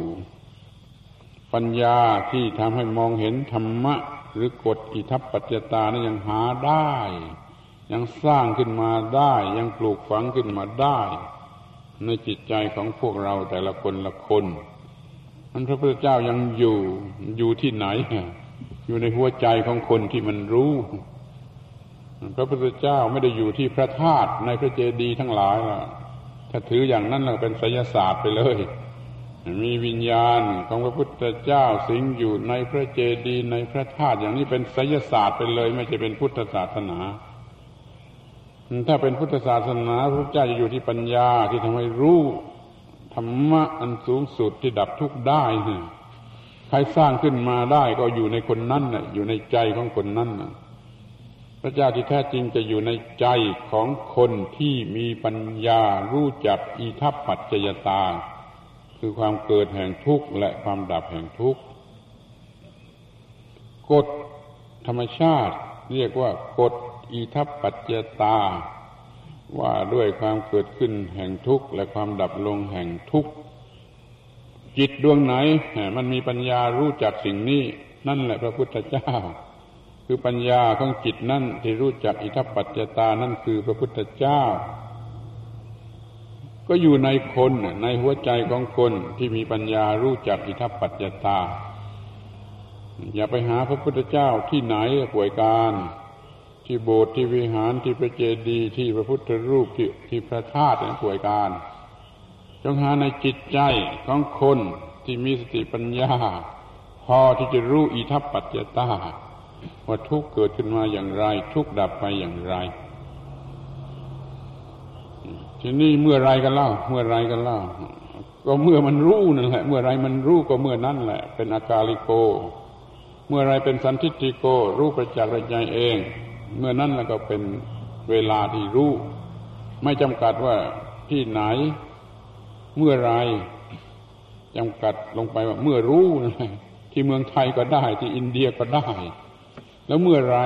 A: ปัญญาที่ทำให้มองเห็นธรรมะ หรือกฎอิทัปปัจจตานะั้นยังหาได้ ยังสร้างขึ้นมาได้ ยังปลูกฝังขึ้นมาได้ ในจิตใจของพวกเราแต่ละคนละคนมันพระพุทธเจ้ายังอยู่อยู่ที่ไหน อยู่ในหัวใจของคนที่มันรู้พระพุทธเจ้าไม่ได้อยู่ที่พระธาตุในพระเจดีย์ทั้งหลายถ้าถืออย่างนั้นเราเป็นไสยศาสตร์ไปเลย มีวิญญาณของพระพุทธเจ้าสิงอยู่ในพระเจดีย์ในพระธาตุอย่างนี้เป็นไสยศาสตร์ไปเลย ไม่ใช่เป็นพุทธศาสนา ถ้าเป็นพุทธศาสนาพระเจ้าจะอยู่ที่ปัญญาที่ทำให้รู้ธรรมะอันสูงสุดที่ดับทุกข์ได้ใครสร้างขึ้นมาได้ก็อยู่ในคนนั้นน่ะ อยู่ในใจของคนนั้นน่ะระเจ้าที่แท้จริงจะอยู่ในใจของคนที่มีปัญญารู้จักอิทัปปัจจยตา คือความเกิดแห่งทุกข์และความดับแห่งทุกข์กฎธรรมชาติ เรียกว่ากฎอิทัปปัจจตา ว่าด้วยความเกิดขึ้นแห่งทุกข์และความดับลงแห่งทุกข์จิตดวงไหน มันมีปัญญารู้จักสิ่งนี้ นั่นแหละพระพุทธเจ้า คือปัญญาของจิตนั่นที่รู้จักอิทัปปัจจตานั่นคือพระพุทธเจ้า ก็อยู่ในคนในหัวใจของคนที่มีปัญญารู้จักอิทัปปัจจตา อย่าไปหาพระพุทธเจ้าที่ไหนป่วยการ ที่โบสถ์ที่วิหารที่พระเจดีย์ที่พระพุทธรูปที่ที่พระธาตุป่วยการ จงหาในจิตใจของคนที่มีสติปัญญา พอที่จะรู้อิทัปปัจจตาว่าทุกเกิดขึ้นมาอย่างไร ทุกดับไปอย่างไร ทีนี้เมื่อไรกันเล่า เมื่อไรกันเล่า ก็เมื่อมันรู้นั่นแหละ เมื่อไรมันรู้ก็เมื่อนั้นแหละ เป็นอากาลิโก เมื่อไรเป็นสันทิติโก รู้ประจักษ์ใจเอง เมื่อนั้นแล้วก็เป็นเวลาที่รู้ ไม่จำกัดว่าที่ไหน เมื่อไรจำกัดลงไปว่าเมื่อรู้นะที่เมืองไทยก็ได้ที่อินเดียก็ได้ แล้วเมื่อไร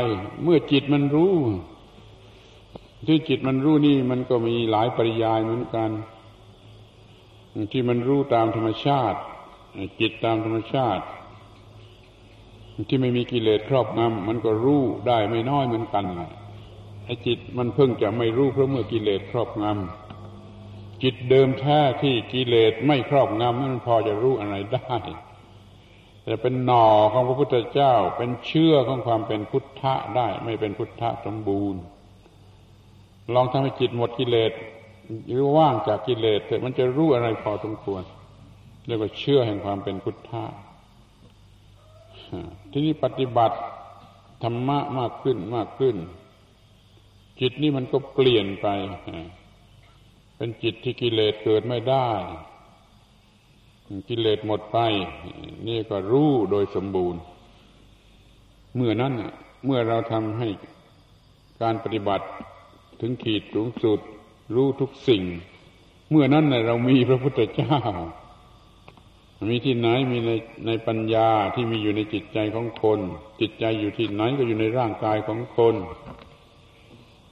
A: เมื่อจิตมันรู้ ที่จิตมันรู้นี่มันก็มีหลายปริยายเหมือนกัน ที่มันรู้ตามธรรมชาติ จิตตามธรรมชาติ ที่ไม่มีกิเลสครอบงำมันก็รู้ได้ไม่น้อยเหมือนกันไอ้จิตมันเพิ่งจะไม่รู้เพราะเมื่อกิเลสครอบงำจิตเดิมแท้ที่กิเลสไม่ครอบงำมันพอจะรู้อะไรได้แต่เป็นหน่อของพระพุทธเจ้าเป็นเชื่อของความเป็นพุทธะได้ ไม่เป็นพุทธะสมบูรณ์ ลองทำให้จิตหมดกิเลสหรือว่างจากกิเลสเถอะมันจะรู้อะไรพอสมควรเรียกว่าเชื่อแห่งความเป็นพุทธะที่นี่ปฏิบัติธรรมะมากขึ้นมากขึ้น จิตนี่มันก็เปลี่ยนไป เป็นจิตที่กิเลสเกิดไม่ได้ กิเลสหมดไป นี่ก็รู้โดยสมบูรณ์ เมื่อนั้นเมื่อเราทำให้การปฏิบัติ ถึงขีดสูงสุด รู้ทุกสิ่ง เมื่อนั้นเรามีพระพุทธเจ้า มีที่ไหนมีในในปัญญาที่มีอยู่ในจิตใจของคน จิตใจอยู่ที่ไหนก็อยู่ในร่างกายของคน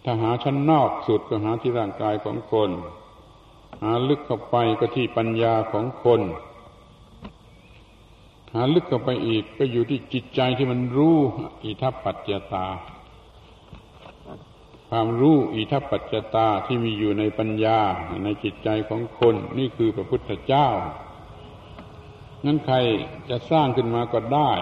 A: ถ้าหาชั้นนอกสุดก็หาที่ร่างกายของคน หาลึกเข้าไปก็ที่ปัญญาของคน หาลึกเข้าไปอีกก็อยู่ที่จิตใจที่มันรู้อิทัปปัจจตา ความรู้อิทัปปัจจตาที่มีอยู่ในปัญญาในจิตใจของคนนี่คือพระพุทธเจ้างั้นใครจะสร้างขึ้นมาก็ได้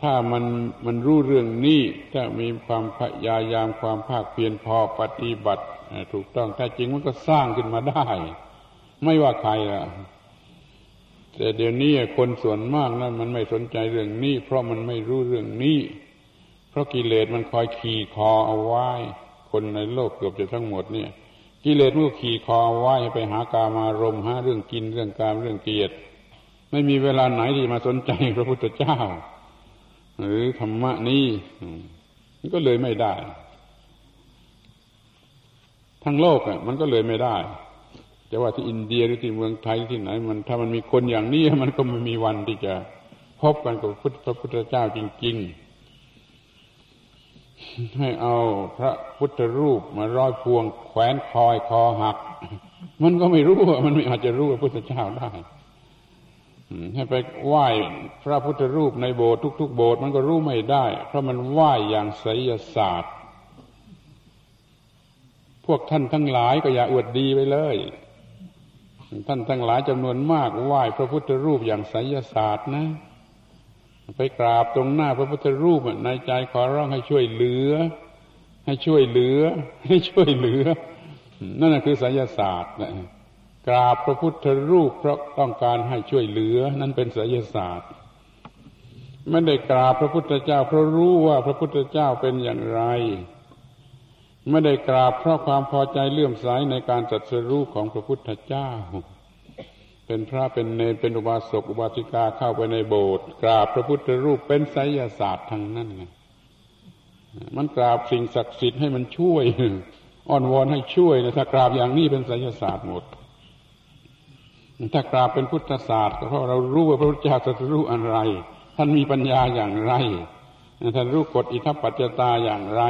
A: ถ้ามันมันรู้เรื่องนี้ถ้ามีความพยายามความภาคเพียรพอปฏิบัติ ถูกต้องแท้จริงมันก็สร้างขึ้นมาได้ ไม่ว่าใครละแต่เดี๋ยวนี้คนส่วนมากนะั้นมันไม่สนใจเรื่องนี้ เพราะมันไม่รู้เรื่องนี้ ราะกิเลสมันคอยขี่คอเอาไว้ คนในโลกเกือบจะทั้งหมดเนี่ย กิเลสมันก็ขี่คอเอาไว้ไปหากามารมหาเรื่องกินเรื่องการเรื่องเกียรติ ไม่มีเวลาไหนที่มาสนใจพระพุทธเจ้า หรือธรรมะนี้มันก็เลยไม่ได้ ทั้งโลกอะ มันก็เลยไม่ได้จะว่าที่อินเดียหรือที่เมืองไทยที่ไหน มันถ้ามันมีคนอย่างนี้มันก็ไม่มีวันที่จะพบกันกับพระพุทธเจ้าจริง ๆ ให้เอาพระพุทธรูปมาร้อยพวง แขวนคอยคอหัก มันก็ไม่รู้มันไม่อาจจะรู้ว่าพุทธเจ้าได้ให้ไปไหว้พระพุทธรูปในโบสถ์ทุก ๆ โบสถ์มันก็รู้ไม่ได้ เพราะมันไหว้อย่างไสยศาสตร์ พวกท่านทั้งหลายก็อย่าอวดดีไปเลย ท่านทั้งหลายจำนวนมากไหว้พระพุทธรูปอย่างไสยศาสตร์นะ ไปกราบตรงหน้าพระพุทธรูปในใจขอร้องให้ช่วยเหลือ ให้ช่วยเหลือ ให้ช่วยเหลือ นั่นคือไสยศาสตร์นะกราบพระพุทธรูปเพราะต้องการให้ช่วยเหลือ นั่นเป็นไสยศาสตร์ไม่ได้กราบพระพุทธเจ้าเพราะรู้ว่าพระพุทธเจ้าเป็นอย่างไร ไม่ได้กราบเพราะความพอใจเลื่อมใสในการจัดสรู้ของพระพุทธเจ้า เป็นพระเป็นเนรเป็นอุบาสกอุบาสิกาเข้าไปในโบสถ์กราบพระพุทธรูปเป็นไสยศาสตร์ทางนั้นไงมันกราบสิ่งศักดิ์สิทธิ์ให้มันช่วยอ้อนวอนให้ช่วยนะถ้ากราบอย่างนี้เป็นไสยศาสตร์หมด ถ้ากราบเป็นพุทธศาสตร์ก็เพราะเรารู้ว่าพระพุทธเจ้าจะรู้อะไร ท่านมีปัญญาอย่างไรท่านรู้กฎอิทัปปัจจตาอย่างไร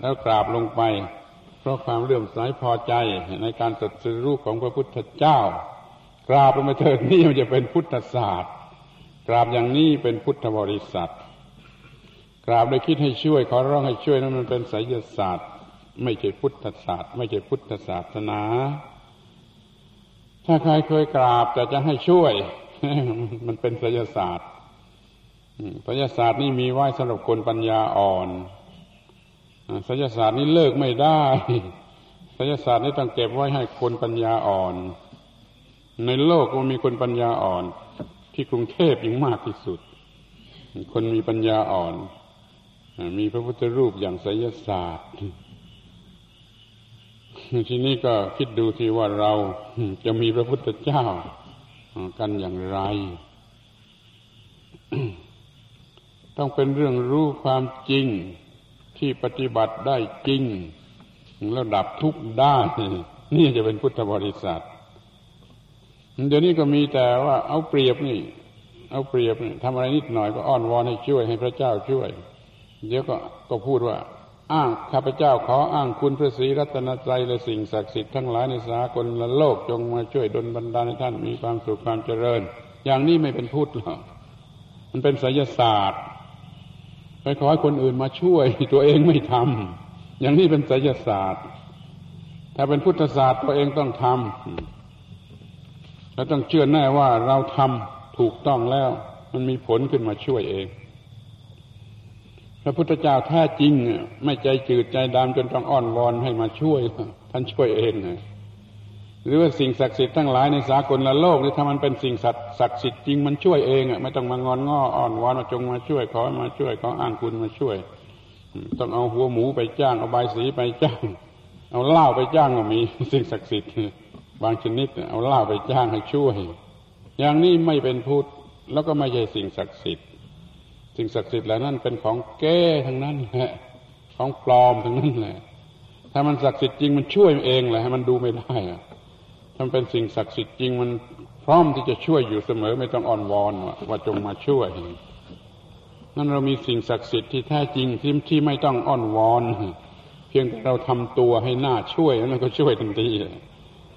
A: แล้วกราบลงไป เพราะความเลื่อมใสพอใจในการตรัสรู้ของพระพุทธเจ้า กราบลงไปเถิดนี่มันจะเป็นพุทธศาสตร์กราบอย่างนี้เป็นพุทธบริษัท กราบโดยคิดให้ช่วยขอร้องให้ช่วยนั้นมันเป็นไสยศาสตร์ ไม่ใช่พุทธศาสตร์ ไม่ใช่พุทธศาสนา ถ้าใครเคยกราบแต่จะให้ช่วย มันเป็นไสยศาสตร์ศยศาสตร์นี่มีไว้สำหรับคนปัญญาอ่อนศยศาสตร์นี่เลิกไม่ได้ศยศาสตร์นี่ต้องเก็บไว้ให้คนปัญญาอ่อน ในโลกมันมีคนปัญญาอ่อน ที่กรุงเทพยิ่งมากที่สุด คนมีปัญญาอ่อน มีพระพุทธรูปอย่างศยศาสตร์ทีนี้ก็คิดดูที่ว่าเราจะมีพระพุทธเจ้ากันอย่างไร ต้องเป็นเรื่องรู้ความจริงที่ปฏิบัติได้จริง แล้วดับทุกได้านนี่จะเป็นพุทธบริษัท เดี๋ยวนี้ก็มีแต่ว่าเอาเปรียบนี่ เอาเปรียบนี่ทำอะไรนิดหน่อยก็อ้อนวอนให้ช่วยให้พระเจ้าช่วย เดี๋ยวก็ก็พูดว่า อ้างข้าพเจ้าขออ้างคุณพระศรีรัตนตรัยและสิ่งศักดิ์สิทธิ์ทั้งหลายในสากลละโลกจงมาช่วยดลบันดาลให้ท่านมีความสุขความเจริญ อย่างนี้ไม่เป็นพุทธหรอกมันเป็นไสยศาสตร์ไปขอให้คนอื่นมาช่วยตัวเองไม่ทำอย่างนี้เป็นไสยศาสตร์ ถ้าเป็นพุทธศาสตร์ตัวเองต้องทำ แล้วต้องเชื่อแน่ว่าเราทำถูกต้องแล้ว มันมีผลขึ้นมาช่วยเอง พระพุทธเจ้าแท้จริงไม่ใจจืดใจดำจนต้องอ้อนวอนให้มาช่วย ท่านช่วยเองนะหรือว่าสิ่งศักดิ์สิทธิ์ทั้งหลายในสากลละโลกนี่ถ้ามันเป็นสิ่งศักดิ์สิทธิ์จริงมันช่วยเองอะไม่ต้องมางอนง้ออ่อนวอนมาจงมาช่วยขอมาช่วยขออ้างคุณมาช่วย ต้องเอาหัวหมูไปจ้างเอาใบสีไปจ้าง เอาเหล้าไปจ้างก็มีสิ่งศักดิ์สิทธิ์ บางชนิดเอาเหล้าไปจ้างให้ช่วย อย่างนี้ไม่เป็นพุทธแล้วก็ไม่ใช่สิ่งศักดิ์สิทธิ์ สิ่งศักดิ์สิทธิ์เหล่านั้นเป็นของแก้ทั้งนั้นแหละของปลอมทั้งนั้นแหละ ถ้ามันศักดิ์สิทธิ์จริงมันช่วยเองแหละให้มันดูไม่ได้อะถ้าเป็นสิ่งศักดิ์สิทธิ์จริงมันพร้อมที่จะช่วยอยู่เสมอไม่ต้องอ่อนวอนว่าจงมาช่วยนั่นเรามีสิ่งศักดิ์สิทธิ์ที่แท้จริงที่ที่ไม่ต้องอ้อนวอน เพียงแต่เราทำตัวให้หน้าช่วยแล้วก็ช่วยทันที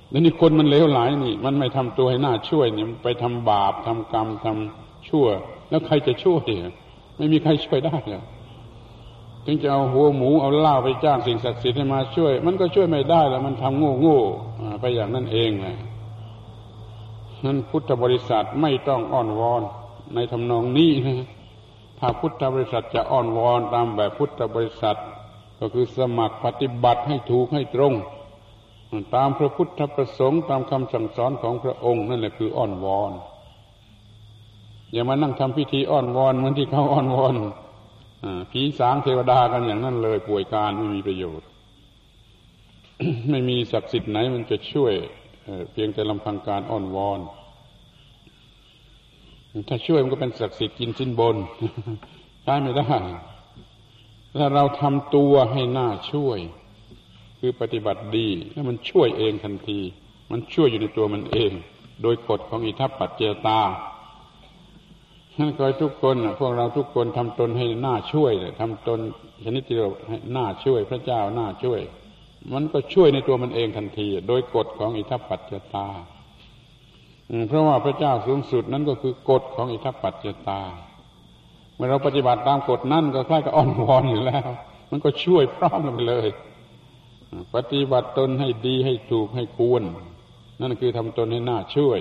A: แล้วนี่คนมันเลวหลายนี่ มันไม่ทำตัวให้หน้าช่วยเนี่ยไปทำบาปทำกรรมทำชั่ว แล้วใครจะช่วยไม่มีใครช่วยได้ถึงจะเอาหัวหมูเอาเหล้าไปจ้างสิ่งศักดิ์สิทธิ์ให้มาช่วย มันก็ช่วยไม่ได้แล้วมันทำโง่โง่ไปอย่างนั้นเองไงนั้นพุทธบริษัทไม่ต้องอ้อนวอน ในทำนองนี้นะถ้าพุทธบริษัทจะอ้อนวอนตามแบบพุทธบริษัท ก็คือสมัครปฏิบัติให้ถูกให้ตรง ตามพระพุทธประสงค์ตามคำสั่งสอนของพระองค์นั่นแหละคืออ้อนวอน อย่ามานั่งทำพิธีอ้อนวอนเหมือนที่เขาอ้อนวอนผีสางเทวดากันอย่างนั้นเลยป่วยการไม่มีประโยชน์ ไม่มีศักดิ์สิทธิ์ไหนมันจะช่วยเพียงแต่ลำพังการอ้อนวอน ถ้าช่วยมันก็เป็นศักดิ์สิทธิ์กินสิ้นบนใช้ไม่ได้ถ้าเราทำตัวให้หน่าช่วย คือปฏิบัติดีแล้วมันช่วยเองทันที มันช่วยอยู่ในตัวมันเอง โดยกฎของอิทัปปัจเจตาท่านคอยทุกคนพวกเราทุกคนทำตนให้หน้าช่วยทำตนชนิดที่เราให้หน้าช่วย พระเจ้าหน้าช่วย มันก็ช่วยในตัวมันเองทันที โดยกฎของอิทัปปัจจตาเพราะว่าพระเจ้าสูงสุดนั้นก็คือกฎของอิทัปปัจจตา เมื่อเราปฏิบัติตามกฎนั่นก็คล้ายกับอ่อนวอนอยู่แล้ว มันก็ช่วยพร้อมกันไปเลย ปฏิบัติตนให้ดีให้ถูกให้ควร นั่นคือทำตนให้หน้าช่วย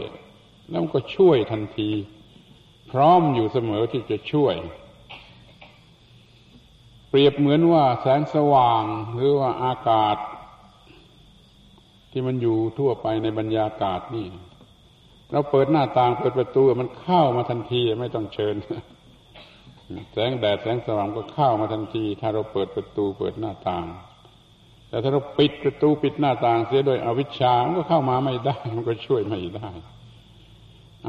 A: แล้วก็ช่วยทันที พร้อมอยู่เสมอที่จะช่วย เปรียบเหมือนว่าแสงสว่างหรือว่าอากาศ ที่มันอยู่ทั่วไปในบรรยากาศนี่ เราเปิดหน้าต่างเปิดประตูมันเข้ามาทันทีไม่ต้องเชิญแสงแดดแสงสว่างก็เข้ามาทันที ถ้าเราเปิดประตูเปิดหน้าต่าง แต่ถ้าเราปิดประตูปิดหน้าต่างเสียโดยอวิชชา มันก็เข้ามาไม่ได้ มันก็ช่วยไม่ได้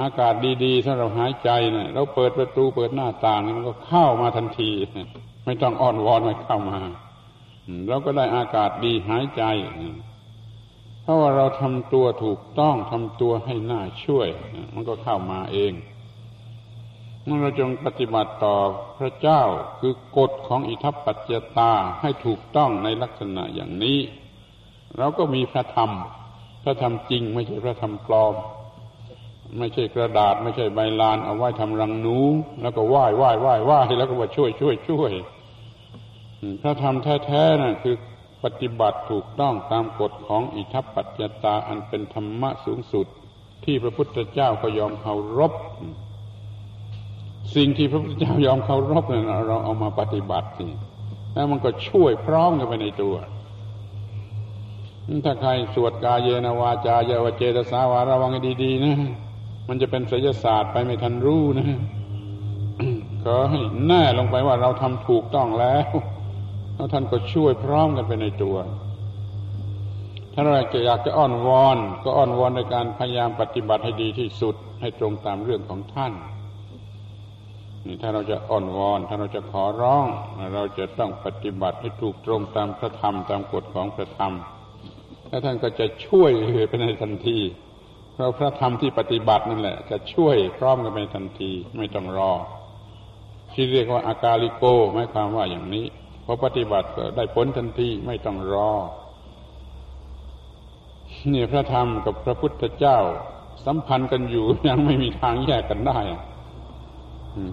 A: อากาศดีๆ ถ้าเราหายใจเนะเราเปิดประตูเปิดหน้าต่างมันก็เข้ามาทันที ไม่ต้องอ้อนวอนไม่เข้ามาเราก็ได้อากาศดีหายใจ เพราะว่าเราทำตัวถูกต้องทำตัวให้น่าช่วย มันก็เข้ามาเอง นั่นเราจงปฏิบัติต่อพระเจ้าคือกฎของอิทัปปัจจตาให้ถูกต้องในลักษณะอย่างนี้เราก็มีพระธรรม พระธรรมจริง ไม่ใช่พระธรรมปลอม ไม่ใช่กระดาษ ไม่ใช่ใบลานเอาไว้ทำรังหนู แล้วก็ไหว้ไหว้ไหว้ไหว้แล้วก็ว่าช่วยช่วยช่วยพระธรรมแท้ๆนั่นคือปฏิบัติถูกต้องตามกฎของอิทัปปัจจตาอันเป็นธรรมะสูงสุด ที่พระพุทธเจ้าก็ยอมเคารพ สิ่งที่พระพุทธเจ้ายอมเคารพเนี่ยเราเอามาปฏิบัติสิแล้วมันก็ช่วยพร้อมกันไปในตัว ถ้าใครสวดกายเยนวาจาเยวเจตสาวาระวังให้ดีๆนะ มันจะเป็นศิลศาสตร์ไปไม่ทันรู้นะขอให้แน่ลงไปว่าเราทำถูกต้องแล้ว แล้วท่านก็ช่วยพร้อมกันไปในตัว ถ้าเราจะอยากจะอ้อนวอน ก็อ้อนวอนในการพยายามปฏิบัติให้ดีที่สุดให้ตรงตามเรื่องของท่าน ถ้าเราจะอ้อนวอน ถ้าเราจะขอร้อง เราจะต้องปฏิบัติให้ถูกตรงตามพระธรรมตามกฎของพระธรรม แล้วท่านก็จะช่วยไปในทันที เพราะพระธรรมที่ปฏิบัตินั่นแหละ จะช่วยพร้อมกันไปทันทีไม่ต้องรอ ที่เรียกว่าอากาลิโกหมายความว่าอย่างนี้พอปฏิบัติก็ได้ผลทันทีไม่ต้องรอนี่พระธรรมกับพระพุทธเจ้า สัมพันธ์กันอยู่ยังไม่มีทางแยกกันได้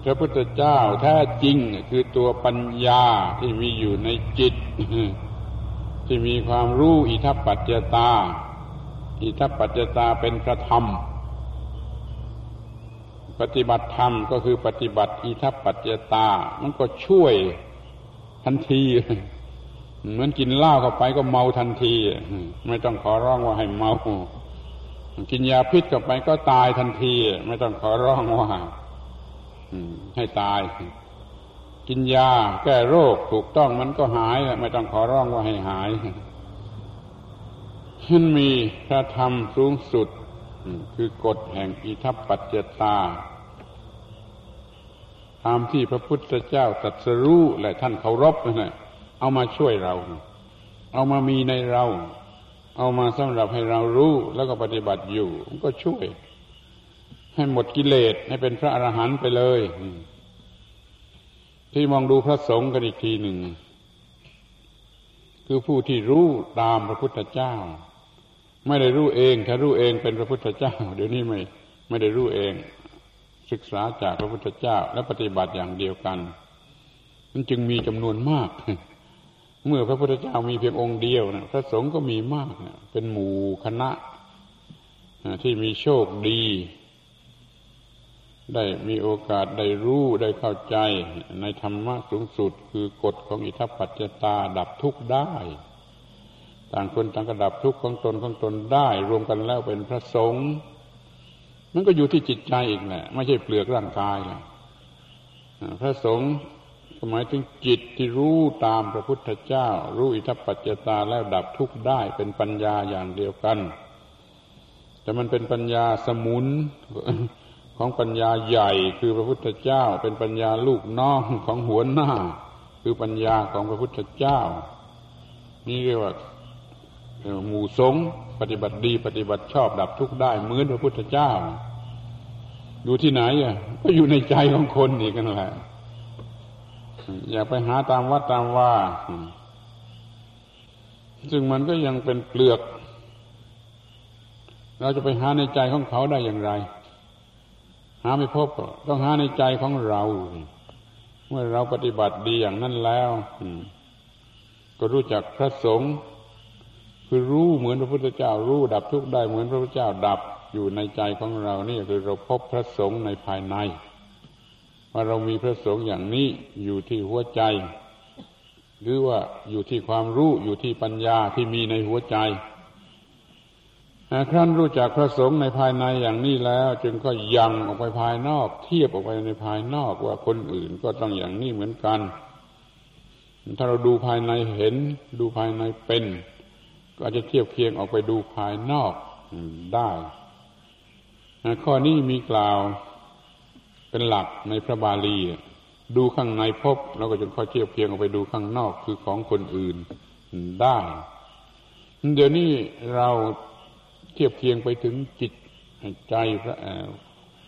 A: พระพุทธเจ้าแท้จริงคือตัวปัญญาที่มีอยู่ในจิต ที่มีความรู้อิทัปปัจจตา อิทัปปัจจตาเป็นพระธรรม ปฏิบัติธรรมก็คือปฏิบัติอิทัปปัจจตา มันก็ช่วยทันทีเหมือนกินเหล้าเข้าไปก็เมาทันที ไม่ต้องขอร้องว่าให้เมา กินยาพิษเข้าไปก็ตายทันที ไม่ต้องขอร้องว่า ให้ตาย กินยาแก้โรคถูกต้องมันก็หาย ไม่ต้องขอร้องว่าให้หายมันมีพระธรรมสูงสุด คือกฎแห่งอิทัปปัจจตาตามที่พระพุทธเจ้าตรัสรู้และท่านเคารพนะเอามาช่วยเรา เอามามีในเรา เอามาสำหรับให้เรารู้แล้วก็ปฏิบัติอยู่ มันก็ช่วย ให้หมดกิเลสให้เป็นพระอรหันต์ไปเลย ที่มองดูพระสงฆ์กันอีกทีหนึ่ง คือผู้ที่รู้ตามพระพุทธเจ้า ไม่ได้รู้เอง ถ้ารู้เองเป็นพระพุทธเจ้า เดี๋ยวนี้ไม่ไม่ได้รู้เอง ศึกษาจากพระพุทธเจ้า และปฏิบัติอย่างเดียวกันมันจึงมีจำนวนมาก เมื่อพระพุทธเจ้ามีเพียงองค์เดียวนะพระสงฆ์ก็มีมากนะเป็นหมู่คณะที่มีโชคดี ได้มีโอกาสได้รู้ได้เข้าใจในธรรมะสูงสุด คือกฎของอิทัปปัจจตาดับทุกข์ได้ ต่างคนต่างกระดับทุกข์ของตนของตนได้ รวมกันแล้วเป็นพระสงฆ์มันก็อยู่ที่จิตใจอีกแหละไม่ใช่เปลือกร่างกายแหละพระสงฆ์หมายถึงจิตที่รู้ตามพระพุทธเจ้า รู้อิทัปปัจจตาแล้วดับทุกข์ได้เป็นปัญญาอย่างเดียวกัน แต่มันเป็นปัญญาสมุน ของปัญญาใหญ่คือพระพุทธเจ้า เป็นปัญญาลูกน้องของหัวหน้า คือปัญญาของพระพุทธเจ้า นี่เรียกว่าหมู่สงปฏิบัติดี ปฏิบัติชอบดับทุกข์ได้เหมือนพระพุทธเจ้า อยู่ที่ไหนอะก็อยู่ในใจของคนนี่กันแหละอย่าไปหาตามวัดตามว่า ซึ่งมันก็ยังเป็นเปลือก เราจะไปหาในใจของเขาได้อย่างไร หาไม่พบก็ต้องหาในใจของเรา เมื่อเราปฏิบัติดีอย่างนั้นแล้วก็รู้จักพระสงฆ์คือรู้เหมือนพระพุทธเจ้ารู้ดับทุกข์ได้เหมือนพระพุทธเจ้าดับอยู่ในใจของเรานี่คือเราพบพระสงฆ์ในภายใน ว่าเรามีพระสงฆ์อย่างนี้อยู่ที่หัวใจ หรือว่าอยู่ที่ความรู้อยู่ที่ปัญญาที่มีในหัวใจ ครั้นรู้จักพระสงฆ์ในภายในอย่างนี้แล้ว จึงก็ยังออกไปภายนอก เทียบออกไปในภายนอกว่าคนอื่นก็ต้องอย่างนี้เหมือนกัน ถ้าเราดูภายในเห็น ดูภายในเป็น ก็อาจจะเทียบเคียงออกไปดูภายนอกได้ข้อนี้มีกล่าวเป็นหลักในพระบาลี ดูข้างในพบเราก็จะค่อยเทียบเคียงออกไปดูข้างนอกคือของคนอื่นได้ เดี๋ยวนี้เรา เทียบเคียงไปถึงจิตใจ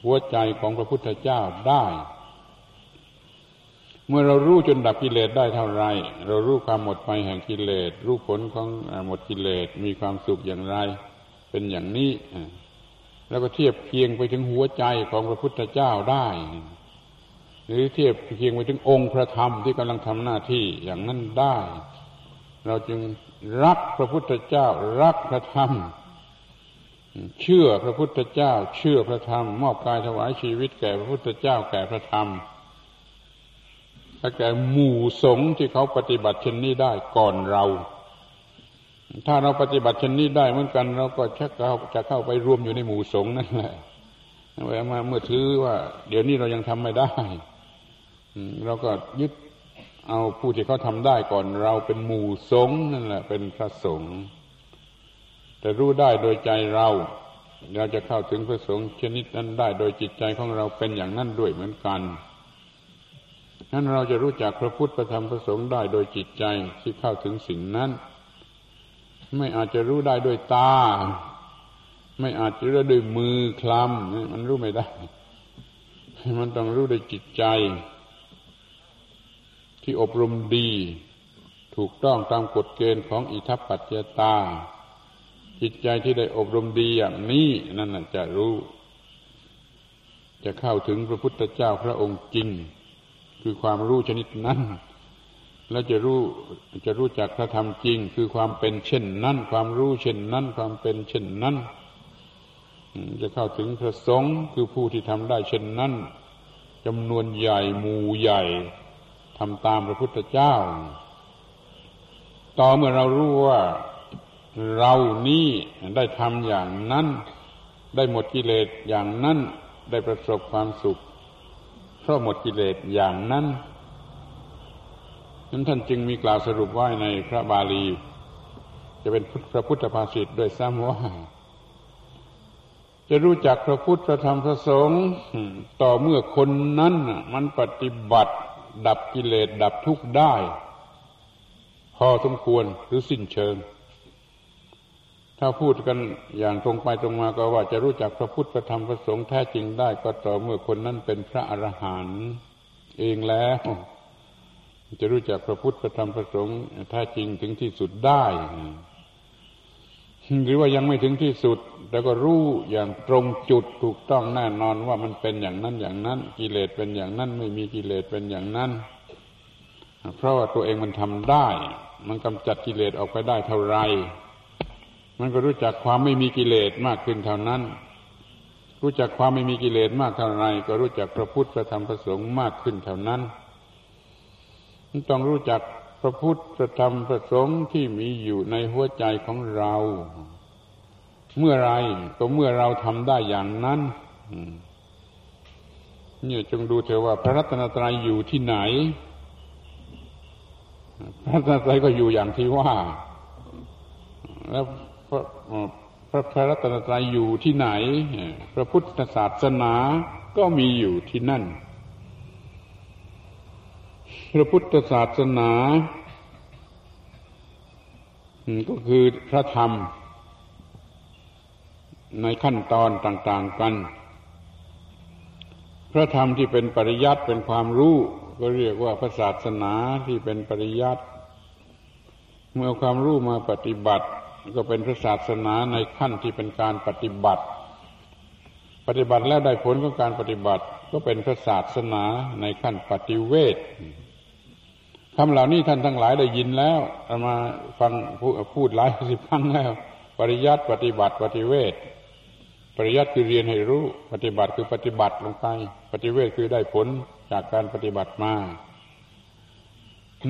A: หัวใจของพระพุทธเจ้าได้ เมื่อเรารู้จนดับกิเลสได้เท่าไร เรารู้ความหมดไปแห่งกิเลสรู้ผลของหมดกิเลสมีความสุขอย่างไร เป็นอย่างนี้แล้วก็เทียบเคียงไปถึงหัวใจของพระพุทธเจ้าได้ หรือเทียบเคียงไปถึงองค์พระธรรมที่กำลังทำหน้าที่อย่างนั้นได้ เราจึงรักพระพุทธเจ้า รักพระธรรม เชื่อพระพุทธเจ้า เชื่อพระธรรม มอบกายถวายชีวิตแก่พระพุทธเจ้าแก่พระธรรมและแก่หมู่สงฆ์ที่เขาปฏิบัติเช่นนี้ได้ก่อนเรา ถ้าเราปฏิบัติเช่นนี้ได้เหมือนกัน เราก็ชักเข้าจะเข้าไปรวมอยู่ในหมู่สงฆ์นั่นแหละเวลามาเมื่อถือว่า เดี๋ยวนี้เรายังทำไม่ได้เราก็ยึดเอาผู้ที่เขาทำได้ก่อนเราเป็นหมู่สงฆ์นั่นแหละเป็นพระสงฆ์ แต่รู้ได้โดยใจเรา เราจะเข้าถึงพระสงฆ์ชนิดนั้นได้โดยจิตใจของเราเป็นอย่างนั้นด้วยเหมือนกันนั้นเราจะรู้จักพระพุทธพระธรรมพระสงฆ์ได้โดยจิตใจที่เข้าถึงสิ่งนั้น ไม่อาจจะรู้ได้ด้วยตา ไม่อาจจะรู้ด้วยมือคลำมันรู้ไม่ได้ มันต้องรู้ด้วยจิตใจ ที่อบรมดี ถูกต้องตามกฎเกณฑ์ของอิทัปปัจจตา จิตใจที่ได้อบรมดีอย่างนี้นั่นจะรู้ จะเข้าถึงพระพุทธเจ้าพระองค์จริง คือความรู้ชนิดนั้น แล้วจะรู้จะรู้จักพระธรรมจริง คือความเป็นเช่นนั้น ความรู้เช่นนั้น ความเป็นเช่นนั้น จะเข้าถึงพระสงฆ์คือผู้ที่ทำได้เช่นนั้นจำนวนใหญ่หมู่ใหญ่ทำตามพระพุทธเจ้า ต่อเมื่อเรารู้ว่า เรานี้ได้ทำอย่างนั้น ได้หมดกิเลสอย่างนั้น ได้ประสบความสุข เพราะหมดกิเลสอย่างนั้นนั้นท่านจึงมีกล่าวสรุปไว้ในพระบาลี จะเป็นพระพุทธภาษิตด้วยซ้ำว่าจะรู้จักพระพุทธพระธรรมพระสงฆ์ต่อเมื่อคนนั้นมันปฏิบัติ ดับกิเลสดับทุกข์ได้ พอสมควรหรือสิ้นเชิง ถ้าพูดกันอย่างตรงไปตรงมาก็ว่าจะรู้จักพระพุทธพระธรรมพระสงฆ์แท้จริงได้ก็ต่อเมื่อคนนั้นเป็นพระอรหันต์เองแล้ว จะรู้จักพระพุทธพระธรรมพระสงฆ์แท้จริงถึงที่สุดได้ หรือว่ายังไม่ถึงที่สุด แต่ก็รู้อย่างตรงจุดถูกต้องแน่นอนว่ามันเป็นอย่างนั้นอย่างนั้น กิเลสเป็นอย่างนั้น ไม่มีกิเลสเป็นอย่างนั้น เพราะว่าตัวเองมันทำได้ มันกำจัดกิเลสออกไปได้เท่าไหร่ มันก็รู้จักความไม่มีกิเลสมากขึ้นเท่านั้น รู้จักความไม่มีกิเลสมากเท่าไรก็รู้จักพระพุทธพระธรรมพระสงฆ์มากขึ้นเท่านั้นต้องรู้จักพระพุทธพระธรรมพระสงฆ์ที่มีอยู่ในหัวใจของเรา เมื่อไรก็เมื่อเราทำได้อย่างนั้นเนี่ยจงดูเถอะว่าพระรัตนตรัยอยู่ที่ไหน พระรัตนตรัยก็อยู่อย่างที่ว่า แล้ว พระพระพระรัตนตรัยอยู่ที่ไหน พระพุทธศาสนาก็มีอยู่ที่นั่น พระพุทธศาสนา ก็คือพระธรรม ในขั้นตอนต่าง ๆกัน พระธรรมที่เป็นปริยัติเป็นความรู้ ก็เรียกว่าพระศาสนาที่เป็นปริยัติเมื่อความรู้มาปฏิบัติ ก็เป็นพระศาสนาในขั้นที่เป็นการปฏิบัติ ปฏิบัติแล้วได้ผลของการปฏิบัติ ก็เป็นพระศาสนาในขั้นปฏิเวทคำเหล่านี้ท่านทั้งหลายได้ยินแล้วมาฟังพูดหลายสิบครั้งแล้ว ปริยัติปฏิบัติปฏิเวทปริยัติคือเรียนให้รู้ ปฏิบัติคือปฏิบัติลงไป ปฏิเวทคือได้ผลจากการปฏิบัติมา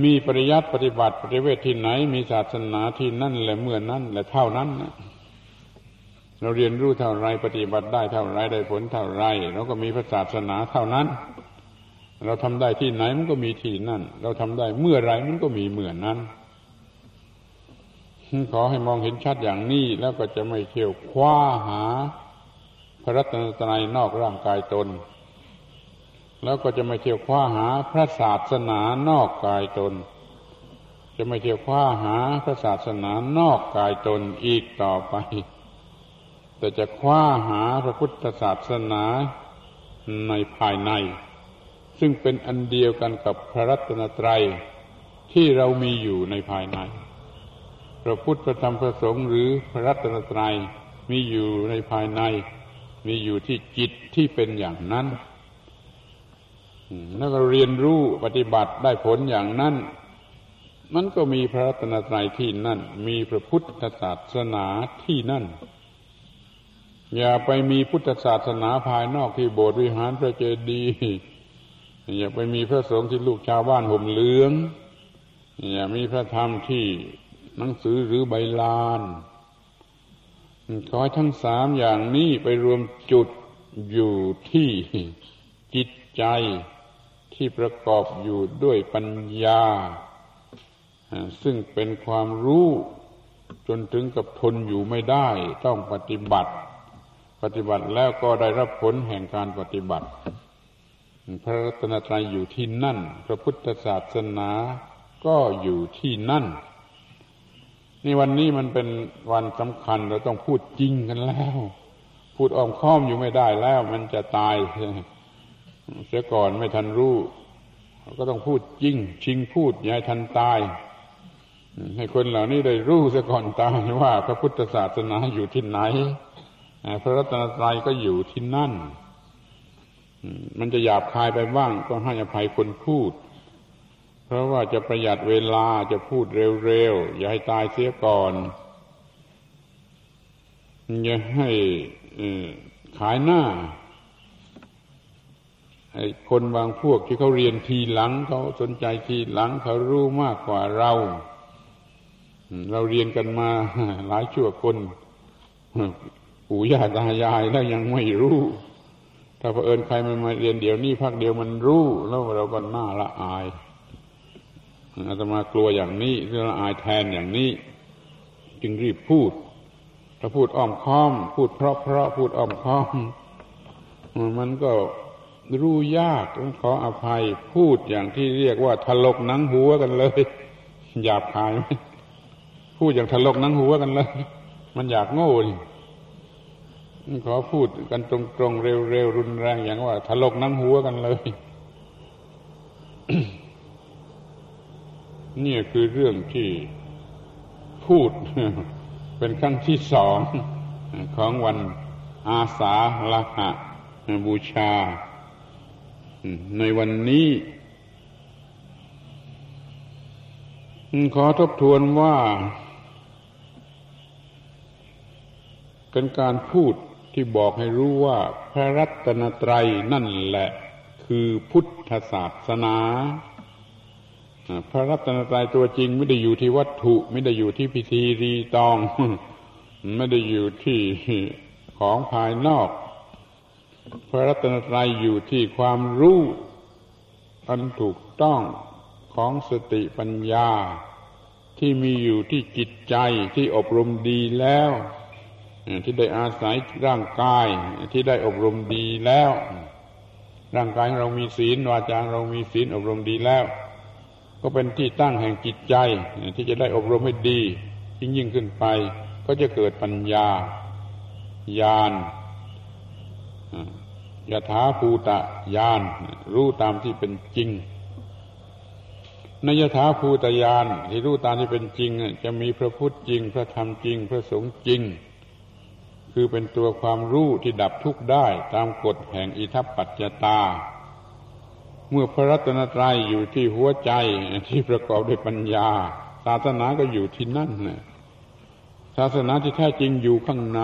A: มีปริยัติปฏิบัติปฏิเวทที่ไหน มีศาสนาที่นั่นแหละเมื่อนั้นและเท่านั้นเราเรียนรู้เท่าไรปฏิบัติได้เท่าไรได้ผลเท่าไรเราก็มีพระศาสนาเท่านั้น เราทำได้ที่ไหนมันก็มีที่นั่น เราทำได้เมื่อไรมันก็มีเมื่อนั้นขอให้มองเห็นชัดอย่างนี้แล้วก็จะไม่เที่ยวคว้าหา พระรัตนตรัยนอกร่างกายตน แล้วก็จะไม่เที่ยวคว้าหาพระศาสนานอกกายตน จะไม่เที่ยวคว้าหาพระศาสนานอกกายตนอีกต่อไป แต่จะคว้าหาพระพุทธศาสนาในภายใน ซึ่งเป็นอันเดียวกันกับพระรัตนตรัยที่เรามีอยู่ในภายใน พระพุทธธรรมพระสงฆ์หรือพระรัตนตรัยมีอยู่ในภายใน มีอยู่ที่จิตที่เป็นอย่างนั้น แล้วก็เรียนรู้ปฏิบัติได้ผลอย่างนั้น มันก็มีพระรัตนตรัยที่นั่น มีพระพุทธศาสนาที่นั่น อย่าไปมีพุทธศาสนาภายนอกที่โบสถ์วิหารพระเจดีย์อย่าไปมีพระสงฆ์ที่ลูกชาวบ้านห่มเหลือง อย่ามีพระธรรมที่หนังสือหรือใบลานขอทั้งสามอย่างนี้ไปรวมจุดอยู่ที่จิตใจ ที่ประกอบอยู่ด้วยปัญญา ซึ่งเป็นความรู้จนถึงกับทนอยู่ไม่ได้ ต้องปฏิบัติ ปฏิบัติแล้วก็ได้รับผลแห่งการปฏิบัติ พระรัตนตรัยอยู่ที่นั่น พระพุทธศาสนาก็อยู่ที่นั่น นี่วันนี้มันเป็นวันสำคัญเราต้องพูดจริงกันแล้ว พูดอ้อมค้อมอยู่ไม่ได้แล้ว มันจะตาย เสียก่อนไม่ทันรู้ ก็ต้องพูดจริง ชิงพูดอย่าให้ทันตาย ให้คนเหล่านี้ได้รู้เสียก่อนตายว่า พระพุทธศาสนาอยู่ที่ไหนพระรัตนตรัยก็อยู่ที่นั่น มันจะหยาบคายไปบ้าง ก็ให้อภัยคนพูด เพราะว่าจะประหยัดเวลาจะพูดเร็วๆ อย่าให้ตายเสียก่อน อย่าให้ขายหน้า คนบางพวกที่เขาเรียนทีหลังเขาสนใจทีหลังเขารู้มากกว่าเรา เราเรียนกันมาหลายชั่วคนปู่ย่าตายายแล้วยังไม่รู้ ถ้าเผอิญใครมันมาเรียนเดี๋ยวนี้พักเดียวมันรู้ แล้วเราก็น่าละอายอาตมากลัวอย่างนี้เรื่องอายแทนอย่างนี้ จึงรีบพูด ถ้าพูดอ้อมค้อม พูดเพราะเพราะพูดอ้อมค้อมมันก็ รู้ยากต้องขออภัยพูดอย่างที่เรียกว่าทะลกหนังหัวกันเลยหยาบคายไหมพูดอย่างทะลกหนังหัวกันเลย มันอยากโง่ดิขอพูดกันตรงๆเร็วๆรุนแรงอย่างว่าทะลกหนังหัวกันเลยนี่คือเรื่องที่พูด เป็นครั้งที่สองของวันอาสาฬหะบูชา ในวันนี้ ขอทบทวนว่า เป็นการพูดที่บอกให้รู้ว่าพระรัตนตรัยนั่นแหละ คือพุทธศาสนาพระรัตนตรัยตัวจริงไม่ได้อยู่ที่วัตถุ ไม่ได้อยู่ที่พิธีรีตอง ไม่ได้อยู่ที่ของภายนอก พระรัตนตรัยอยู่ที่ความรู้อันถูกต้องของสติปัญญา ที่มีอยู่ที่จิตใจที่อบรมดีแล้ว ที่ได้อาศัยร่างกายที่ได้อบรมดีแล้ว ร่างกายเรามีศีลวาจาเรามีศีลอบรมดีแล้ว ก็เป็นที่ตั้งแห่งจิตใจ ที่จะได้อบรมให้ดียิ่งยิ่งขึ้นไป ก็จะเกิดปัญญาญาณ ยถาภูตะญาณรู้ตามที่เป็นจริง ในยถาภูตญาณที่รู้ตามที่เป็นจริง จะมีพระพุทธจริง พระธรรมจริง พระสงฆ์จริง คือเป็นตัวความรู้ที่ดับทุกข์ได้ตามกฎแห่งอิทัปปัจจตา เมื่อพระรัตนตรัยอยู่ที่หัวใจที่ประกอบด้วยปัญญา ศาสนาก็อยู่ที่นั่นศาสนาที่แท้จริงอยู่ข้างใน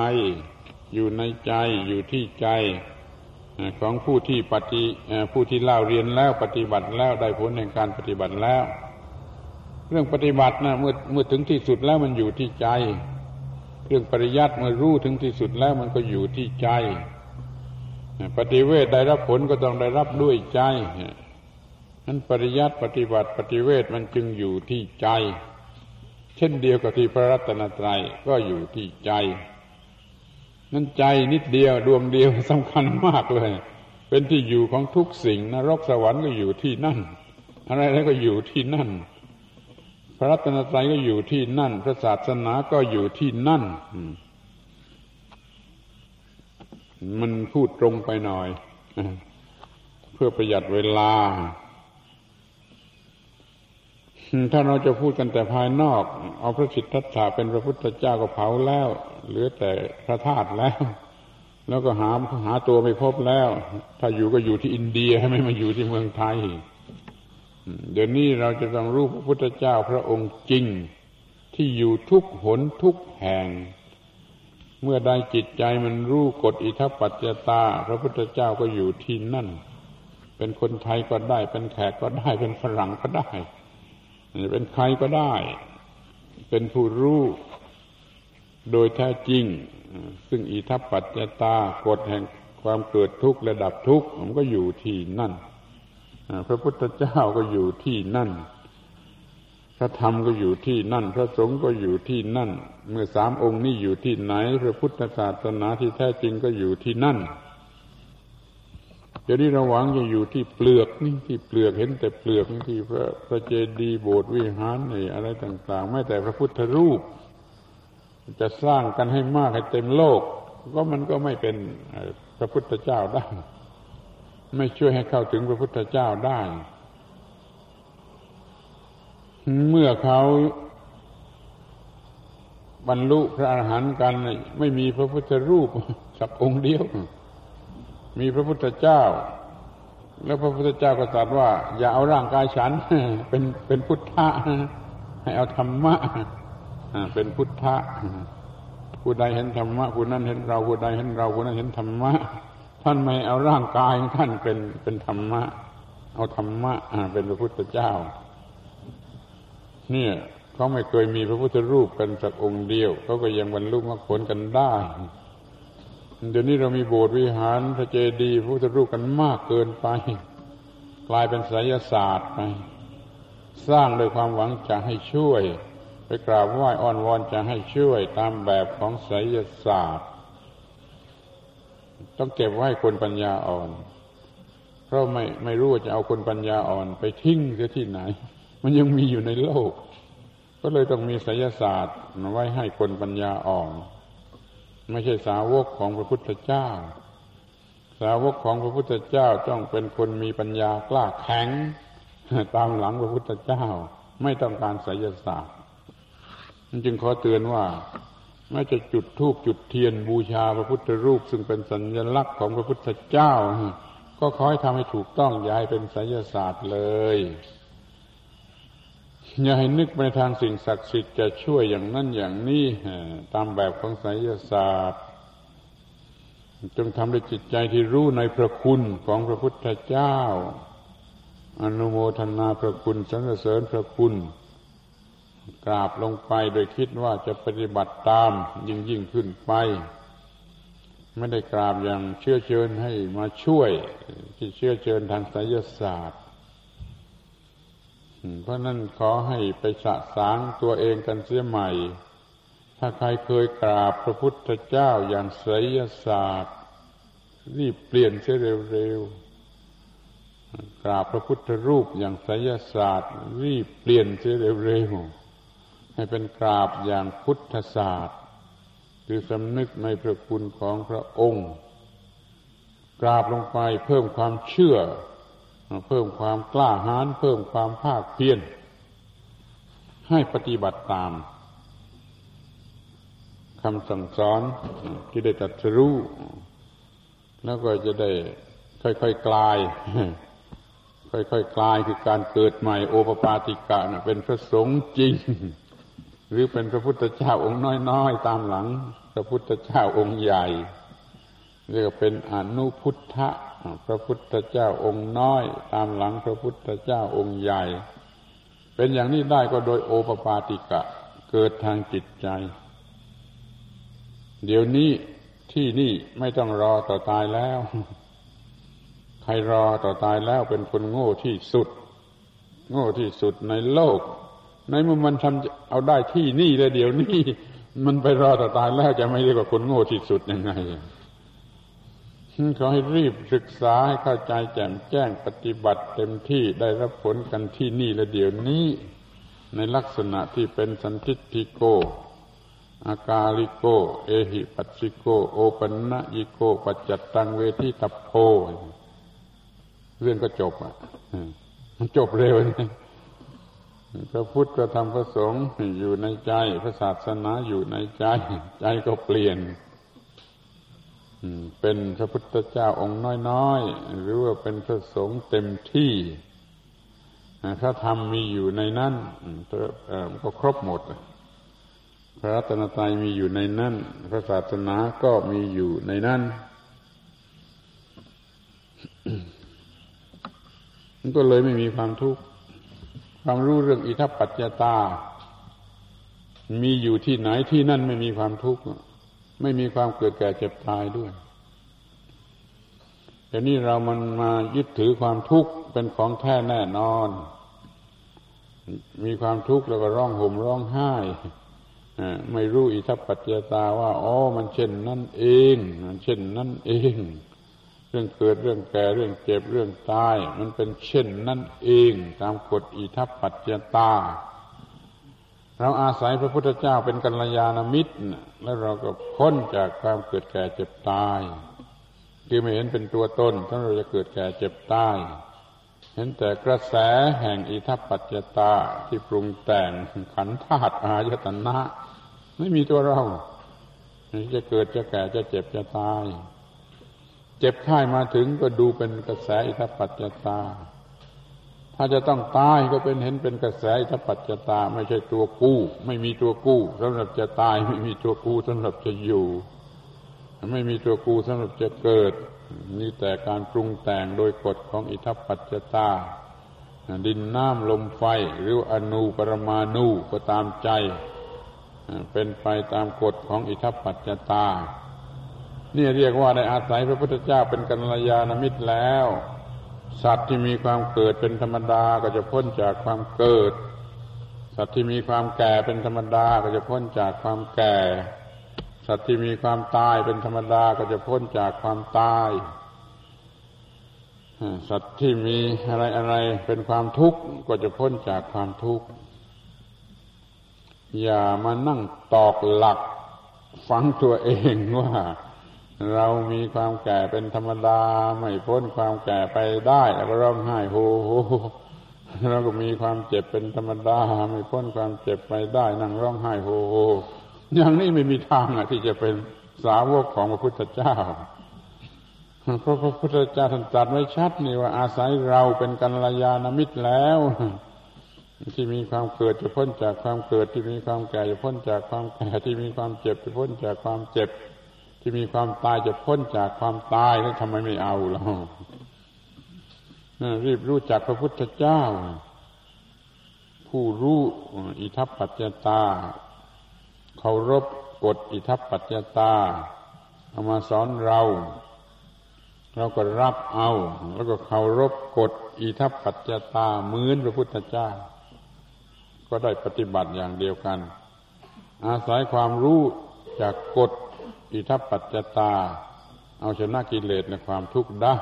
A: อยู่ในใจอยู่ที่ใจของผู้ที่ปฏิผู้ที่เล่าเรียนแล้วปฏิบัติแล้วได้ผลแห่งการปฏิบัติแล้ว เรื่องปฏิบัตินะเมื่อเมื่อถึงที่สุดแล้วมันอยู่ที่ใจ เรื่องปริยัติเมื่อรู้ถึงที่สุดแล้วมันก็อยู่ที่ใจ ปฏิเวทได้รับผลก็ต้องได้รับด้วยใจนั้นปริยัติปฏิบัติปฏิเวทมันจึงอยู่ที่ใจ เช่นเดียวกับที่พระรัตนตรัยก็อยู่ที่ใจ นั่นใจนิดเดียวดวงเดียวสำคัญมากเลย เป็นที่อยู่ของทุกสิ่งนรกสวรรค์ก็อยู่ที่นั่น อะไรแล้วก็อยู่ที่นั่น พระรัตนตรัยก็อยู่ที่นั่น พระศาสนาก็อยู่ที่นั่น มันพูดตรงไปหน่อย เพื่อประหยัดเวลา ถ้าเราจะพูดกันแต่ภายนอก เอาพระสิทธัตถะเป็นพระพุทธเจ้าก็เผาแล้ว เหลือแต่พระธาตุแล้ว แล้วก็หาหาตัวไม่พบแล้ว ถ้าอยู่ก็อยู่ที่อินเดียไม่มาอยู่ที่เมืองไทยเดี๋ยวนี้เราจะต้องรู้พระพุทธเจ้าพระองค์จริง ที่อยู่ทุกหนทุกแห่ง เมื่อใดจิตใจมันรู้กฎอิทัปปัจจตา พระพุทธเจ้าก็อยู่ที่นั่น เป็นคนไทยก็ได้เป็นแขกก็ได้เป็นฝรั่งก็ได้ เป็นใครก็ได้ เป็นผู้รู้ โดยแท้จริง ซึ่งอิทัปปัจจตากฎแห่งความเกิดทุกข์และดับทุกข์มันก็อยู่ที่นั่นพระพุทธเจ้าก็อยู่ที่นั่น พระธรรมก็อยู่ที่นั่น พระสงฆ์ก็อยู่ที่นั่น เมื่อสามองค์นี้อยู่ที่ไหน พระพุทธศาสนาที่แท้จริงก็อยู่ที่นั่น เดี๋ยวนี้เราหวังจะอยู่ที่เปลือกนี่ที่เปลือกเห็นแต่เปลือกที่พระพระเจดีย์โบสถ์วิหารนี่อะไรต่าง ๆ ไม่แต่พระพุทธรูป จะสร้างกันให้มากให้เต็มโลก ก็มันก็ไม่เป็นพระพุทธเจ้าได้ ไม่ช่วยให้เข้าถึงพระพุทธเจ้าได้ เมื่อเขาบรรลุพระอรหันต์กัน ไม่มีพระพุทธรูปสักองค์เดียว มีพระพุทธเจ้า แล้วพระพุทธเจ้าก็ตรัสว่า อย่าเอาร่างกายฉัน เป็นเป็นพุทธะให้เอาธรรมะเป็นพุทธะผู้ใดเห็นธรรมะผู้นั้นเห็นเราผู้ใดเห็นเราผู้นั้นเห็นธรรมะท่านไม่เอาร่างกายท่านเป็นเป็นธรรมะ เอาธรรมะเป็นพระพุทธเจ้า เนี่ยเขาไม่เคยมีพระพุทธรูปกันสักองค์เดียวเขาก็ยังบรรลุมรรคผลกันได้ เดี๋ยวนี้เรามีโบสถ์วิหารพระเจดีย์พระพุทธรูปกันมากเกินไป กลายเป็นไสยศาสตร์ไปสร้างโดยความหวังจะให้ช่วย ไปกราบไหว้อ้อนวอนจะให้ช่วยตามแบบของไสยศาสตร์ ต้องเก็บไว้คนปัญญาอ่อน เพราะไม่ไม่รู้ว่าจะเอาคนปัญญาอ่อนไปทิ้งเสียที่ไหน มันยังมีอยู่ในโลก ก็เลยต้องมีไสยศาสตร์มาไว้ให้คนปัญญาอ่อน ไม่ใช่สาวกของพระพุทธเจ้า สาวกของพระพุทธเจ้าต้องเป็นคนมีปัญญากล้าแข็ง ตามหลังพระพุทธเจ้า ไม่ต้องการไสยศาสตร์จึงขอเตือนว่าไม่จะจุดธูปจุดเทียนบูชาพระพุทธรูป ซึ่งเป็นสัญลักษณ์ของพระพุทธเจ้า ก็ขอให้ทำให้ถูกต้องย่าให้เป็นไสยศาสตร์เลย อย่าให้นึกไปทางสิ่งศักดิ์สิทธิ์จะช่วยอย่างนั้นอย่างนี้ตามแบบของไสยศาสตร์ จงทำด้วยจิตใจที่รู้ในพระคุณของพระพุทธเจ้า อนุโมทนาพระคุณสรรเสริญพระคุณ กราบลงไปโดยคิดว่าจะปฏิบัติตามยิ่งยิ่งขึ้นไป ไม่ได้กราบอย่างเชื่อเชิญให้มาช่วยที่เชื่อเชิญทางไสยศาสตร์ เพราะนั้นขอให้ไปสะสางตัวเองกันเสียใหม่ ถ้าใครเคยกราบพระพุทธเจ้าอย่างไสยศาสตร์ รีบเปลี่ยนเสียเร็วๆ กราบพระพุทธรูปอย่างไสยศาสตร์ รีบเปลี่ยนเสียเร็วๆ ให้เป็นกราบอย่างพุทธศาสตร์ คือสำนึกในพระคุณของพระองค์ กราบลงไปเพิ่มความเชื่อ เพิ่มความกล้าหาญเพิ่มความภาคเพียรให้ปฏิบัติตามคำสั่งสอนที่ได้ตัดรู้ แล้วก็จะได้ค่อยๆกลาย ค่อยๆกลายคือการเกิดใหม่โอปปาติกะนะเป็นพระสงฆ์จริง หรือเป็นพระพุทธเจ้าองค์น้อยๆ ตามหลัง พระพุทธเจ้าองค์ใหญ่ เรียกเป็นอนุพุทธะพระพุทธเจ้าองค์น้อย ตามหลังพระพุทธเจ้าองค์ใหญ่ เป็นอย่างนี้ได้ก็โดยโอปปาติกะเกิดทางจิตใจ เดี๋ยวนี้ที่นี่ไม่ต้องรอต่อตายแล้ว ใครรอต่อตายแล้วเป็นคนโง่ที่สุด โง่ที่สุดในโลก ในเมื่อมันทำเอาได้ที่นี่เลยเดี๋ยวนี้ มันไปรอต่อตายแล้วจะไม่เรียกว่าคนโง่ที่สุดยังไง ขอให้รีบศึกษาให้เข้าใจแจ่มแจ้งปฏิบัติเต็มที่ได้รับผลกันที่นี่และเดี๋ยวนี้ ในลักษณะที่เป็นสันทิฏฐิโก อากาลิโก เอหิปัสสิโก โอปันนะยิโก ปัจจัตตังเวทิตโพ เรื่องก็จบอะมันจบเร็วนะพระพุทธพระธรรมพระสงฆ์อยู่ในใจ พระศาสนาอยู่ในใจ ใจก็เปลี่ยน เป็นพระพุทธเจ้าองค์น้อยๆ หรือว่าเป็นพระสงฆ์เต็มที่พระธรรมมีอยู่ในนั้นก็ครบหมด พระรัตนตรัยมีอยู่ในนั้น พระศาสนาก็มีอยู่ในนั้นมันก็เลยไม่มีความทุกข์ ความรู้เรื่องอิทัปปัจจตา มีอยู่ที่ไหนที่นั่นไม่มีความทุกข์ ไม่มีความเกิดแก่เจ็บตายด้วยแต่นี่เรามันมายึดถือความทุกข์เป็นของแท้แน่นอน มีความทุกข์แล้วก็ร้องห่มร้องไห้ไม่รู้อิทัปปัจจตาว่าอ๋อมันเช่นนั่นเองมันเช่นนั่นเอง เรื่องเกิดเรื่องแก่เรื่องเจ็บเรื่องตาย มันเป็นเช่นนั่นเอง ตามกฎอิทัปปัจจตา เราอาศัยพระพุทธเจ้าเป็นกัลยาณมิตร แล้วเราก็พ้นจากความเกิดแก่เจ็บตาย คือไม่เห็นเป็นตัวตนถ้าเราจะเกิดแก่เจ็บตาย เห็นแต่กระแสแห่งอิทัปปัจจตาที่ปรุงแต่งขันธาตุอายตนะ ไม่มีตัวเราจะเกิดจะแก่จะเจ็บจะตาย เจ็บไข้มาถึงก็ดูเป็นกระแสอิทัปปัจจตา ถ้าจะต้องตายก็เป็นเห็นเป็นกระแสอิทปัจจตาไม่ใช่ตัวกู้ ไม่มีตัวกู้สำหรับจะตายไม่มีตัวกู้สำหรับจะอยู่ ไม่มีตัวกู้สำหรับจะเกิดมีแต่การปรุงแต่งโดยกฎของอิทัปปัจจตา ดินน้ำลมไฟหรืออนูปรมาณูก็ตามใจ เป็นไปตามกฎของอิทัปปัจจตา นี่เรียกว่าได้อาศัยพระพุทธเจ้าเป็นกัลยาณมิตรแล้ว สัตว์ที่มีความเกิดเป็นธรรมดาก็จะพ้นจากความเกิด สัตว์ที่มีความแก่เป็นธรรมดาก็จะพ้นจากความแก่ สัตว์ที่มีความตายเป็นธรรมดาก็จะพ้นจากความตายสัตว์ที่มีอะไรอะไรเป็นความทุกข์ก็จะพ้นจากความทุกข์ อย่ามานั่งตอกหลัก ฟังตัวเองว่า เรามีความแก่เป็นธรรมดา ไม่พ้นความแก่ไปได้แล้วก็ร้องไห้โฮโฮเราก็มีความเจ็บเป็นธรรมดา ไม่พ้นความเจ็บไปได้นั่งร้องไห้โฮโฮอย่างนี้ไม่มีทางอะที่จะเป็นสาวกของพระพุทธเจ้าเพราะพระพุทธเจ้าท่านตรัสไว้ชัดนี่ว่าอาศัยเราเป็นกัลยาณมิตรแล้วที่มีความเกิดจะพ้นจากความเกิดที่มีความแก่จะพ้นจากความแก่ที่มีความเจ็บจะพ้นจากความเจ็บ ที่มีความตายจะพ้นจากความตายแล้วทำไมไม่เอาล่ะรีบรู้จักพระพุทธเจ้า ผู้รู้อิทัปปัจจตาเคารพกฎอิทัปปัจจตาเอามาสอนเรา เราก็รับเอา แล้วก็เคารพกฎอิทัปปัจจตาเหมือนพระพุทธเจ้า ก็ได้ปฏิบัติอย่างเดียวกัน อาศัยความรู้จากกฎ อิทัปปัจจตา เอาชนะกิเลสในความทุกข์ได้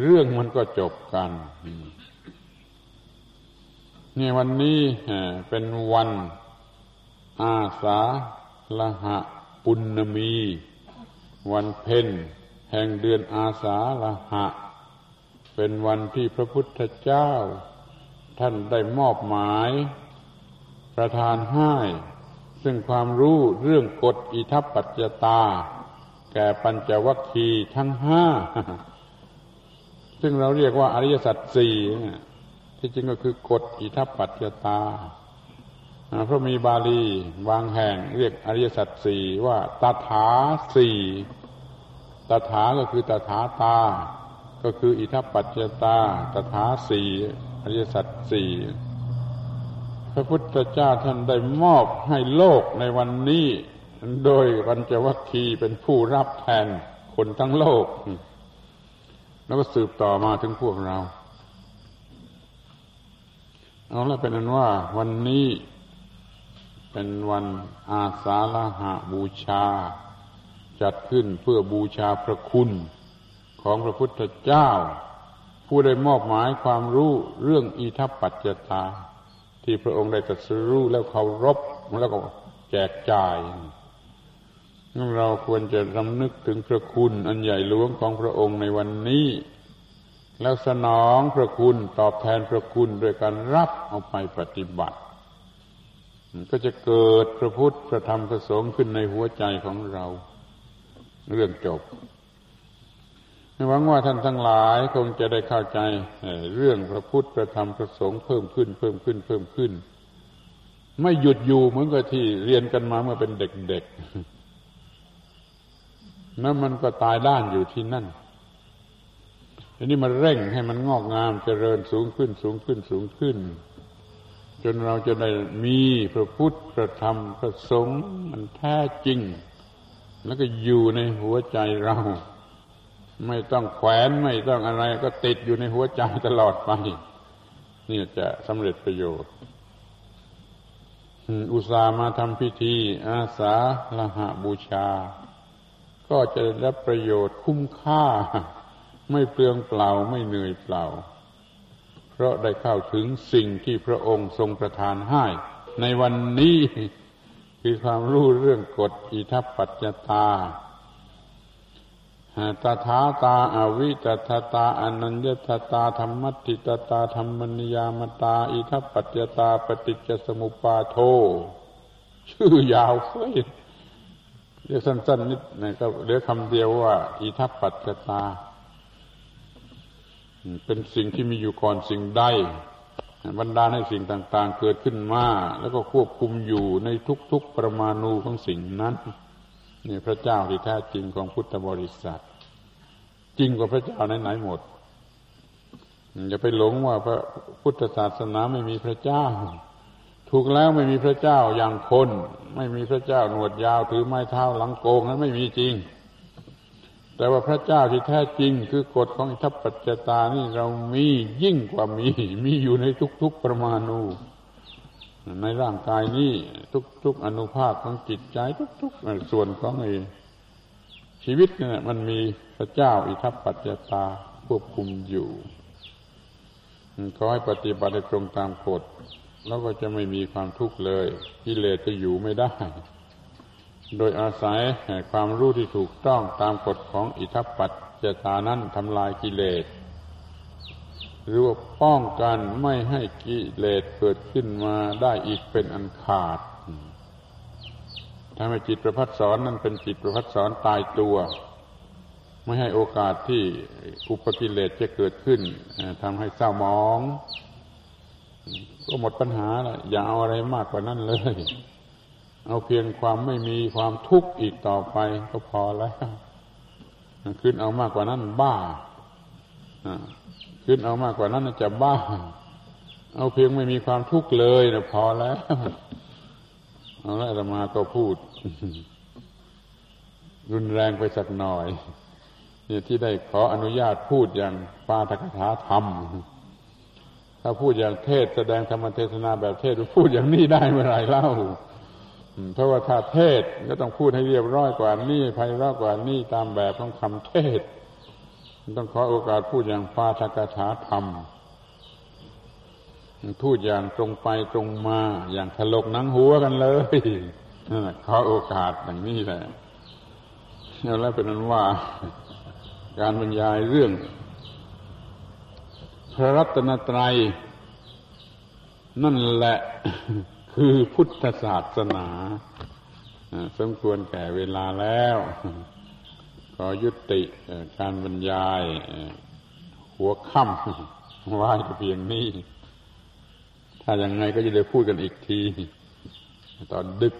A: เรื่องมันก็จบกันนี่วันนี้เป็นวันอาสาละหะปุณมี วันเพ็ญแห่งเดือนอาสาละหะ เป็นวันที่พระพุทธเจ้า ท่านได้มอบหมาย ประทานให้ ซึ่งความรู้เรื่องกฎอิทัปปัจจตา แก่ปัญจวัคคีย์ทั้งห้า ซึ่งเราเรียกว่าอริยสัจสี่ที่จริงก็คือกฎอิทัปปัจจตาเพราะมีบาลีบางแห่งเรียกอริยสัจสี่ว่าตถาสี่ตถาก็คือตถาตา ก็คืออิทัปปัจจตา ตถาสี่อริยสัจสี่ พระพุทธเจ้าท่านได้มอบให้โลกในวันนี้ โดยปัญจวัคคีย์เป็นผู้รับแทนคนทั้งโลก แล้วก็สืบต่อมาถึงพวกเรา เอาละเป็นนั้นว่าวันนี้เป็นวันอาสาฬหาบูชา จัดขึ้นเพื่อบูชาพระคุณของพระพุทธเจ้า ผู้ได้มอบหมายความรู้เรื่องอิทัปปัจจตา ที่พระองค์ได้ตรัสรู้แล้วเคารพแล้วก็แจกจ่ายเราควรจะรำนึกถึงพระคุณอันใหญ่หลวงของพระองค์ในวันนี้ แล้วสนองพระคุณตอบแทนพระคุณโดยการรับเอาไปปฏิบัติ ก็จะเกิดพระพุทธพระธรรมพระสงฆ์ขึ้นในหัวใจของเรา เรื่องจบ หวังว่าท่านทั้งหลายคงจะได้เข้าใจเรื่องพระพุทธพระธรรมพระสงฆ์เพิ่มขึ้น เพิ่มขึ้นเพิ่มขึ้น ไม่หยุดอยู่เหมือนกับที่เรียนกันมาเมื่อเป็นเด็กๆนั่นมันก็ตายด้านอยู่ที่นั่นทีนี้มาเร่งให้มันงอกงามเจริญสูงขึ้นสูงขึ้นสูงขึ้น จนเราจะได้มีพระพุทธพระธรรมพระสงฆ์มันแท้จริง แล้วก็อยู่ในหัวใจเรา ไม่ต้องแขวนไม่ต้องอะไรก็ติดอยู่ในหัวใจตลอดไป นี่จะสำเร็จประโยชน์ อุตส่าห์มาทำพิธี อาสาละหะบูชา ก็จะได้รับประโยชน์คุ้มค่า ไม่เปลืองเปล่าไม่เหนื่อยเปล่า เพราะได้เข้าถึงสิ่งที่พระองค์ทรงประทานให้ ในวันนี้คือความรู้เรื่องกฎอิทัปปัจจตา ตถาตาอาวิตถาตาอนัญญตตาธรรมติตตาธรรมนิยามตา อิทัปปัจจตาปฏิจจสมุปาโท ชื่อยาวเฟ้ยเรียกสั้นๆนิดนะก็เหลือคำเดียวว่า อิทัปปัจจตา เป็นสิ่งที่มีอยู่ก่อนสิ่งใดบรรดาให้สิ่งต่างๆ เกิดขึ้นมา แล้วก็ควบคุมอยู่ในทุกๆประมาณูของสิ่งนั้นนี่พระเจ้าที่แท้จริงของพุทธบริษัท จริงกว่าพระเจ้าไหนๆหมดอย่าไปหลงว่าพระพุทธศาสนาไม่มีพระเจ้า ถูกแล้วไม่มีพระเจ้าอย่างคน ไม่มีพระเจ้าหนวดยาวถือไม้เท้าหลังโกงนั้นไม่มีจริง แต่ว่าพระเจ้าที่แท้จริง คือกฎของทัปปัจจตานี่เรามียิ่งกว่ามี มีอยู่ในทุกๆประมาณูในร่างกายนี้ทุกๆอนุภาคของจิตใจทุกๆส่วนของไอ ชีวิตเนี่ยมันมีพระเจ้าอิทัปปัจจตาควบคุมอยู่ขอให้ปฏิบัติตรงตามกฎแล้วก็จะไม่มีความทุกข์เลยกิเลสจะอยู่ไม่ได้ โดยอาศัยความรู้ที่ถูกต้องตามกฎของอิทัปปัจจตานั้นทำลายกิเลสหรือว่าป้องกันไม่ให้กิเลสเกิดขึ้นมาได้อีกเป็นอันขาด ทำให้จิตประพัดสอนนั้นเป็นจิตประพัดสอนตายตัว ไม่ให้โอกาสที่อุปกิเลสจะเกิดขึ้นทำให้เศร้ามอง ก็หมดปัญหาละอย่าเอาอะไรมากกว่านั้นเลย เอาเพียงความไม่มีความทุกข์อีกต่อไปก็พอแล้วขึ้นเอามากกว่านั้นบ้าขึ้นเอามากกว่านั้นจะบ้า เอาเพียงไม่มีความทุกข์เลยนะพอแล้ว เอาละธรรมาก็พูด รุนแรงไปสักหน่อยเนี่ยที่ได้ขออนุญาตพูดอย่างปาทกถาธรรม ถ้าพูดอย่างเทศแสดงธรรมเทศนาแบบเทศพูดอย่างนี้ได้เมื่อไรเล่าเพราะว่าถ้าเทศก็ต้องพูดให้เรียบร้อยกว่านี้ไพเราะกว่านี้ตามแบบของคำเทศ ต้องขอโอกาสพูดอย่างปาทกถาธรรม พูดอย่างตรงไปตรงมา อย่างถลกหนังหัวกันเลยขอโอกาสอย่างนี้แหละแล้วเป็นนั้นว่า การบรรยายเรื่อง พระรัตนตรัย นั่นแหละคือพุทธศาสนาสมควรแก่เวลาแล้ว ขอยุติการบรรยาย หัวค่ำไว้เพียงนี้ ถ้าอย่างไงก็จะได้พูดกันอีกที ตอนดึก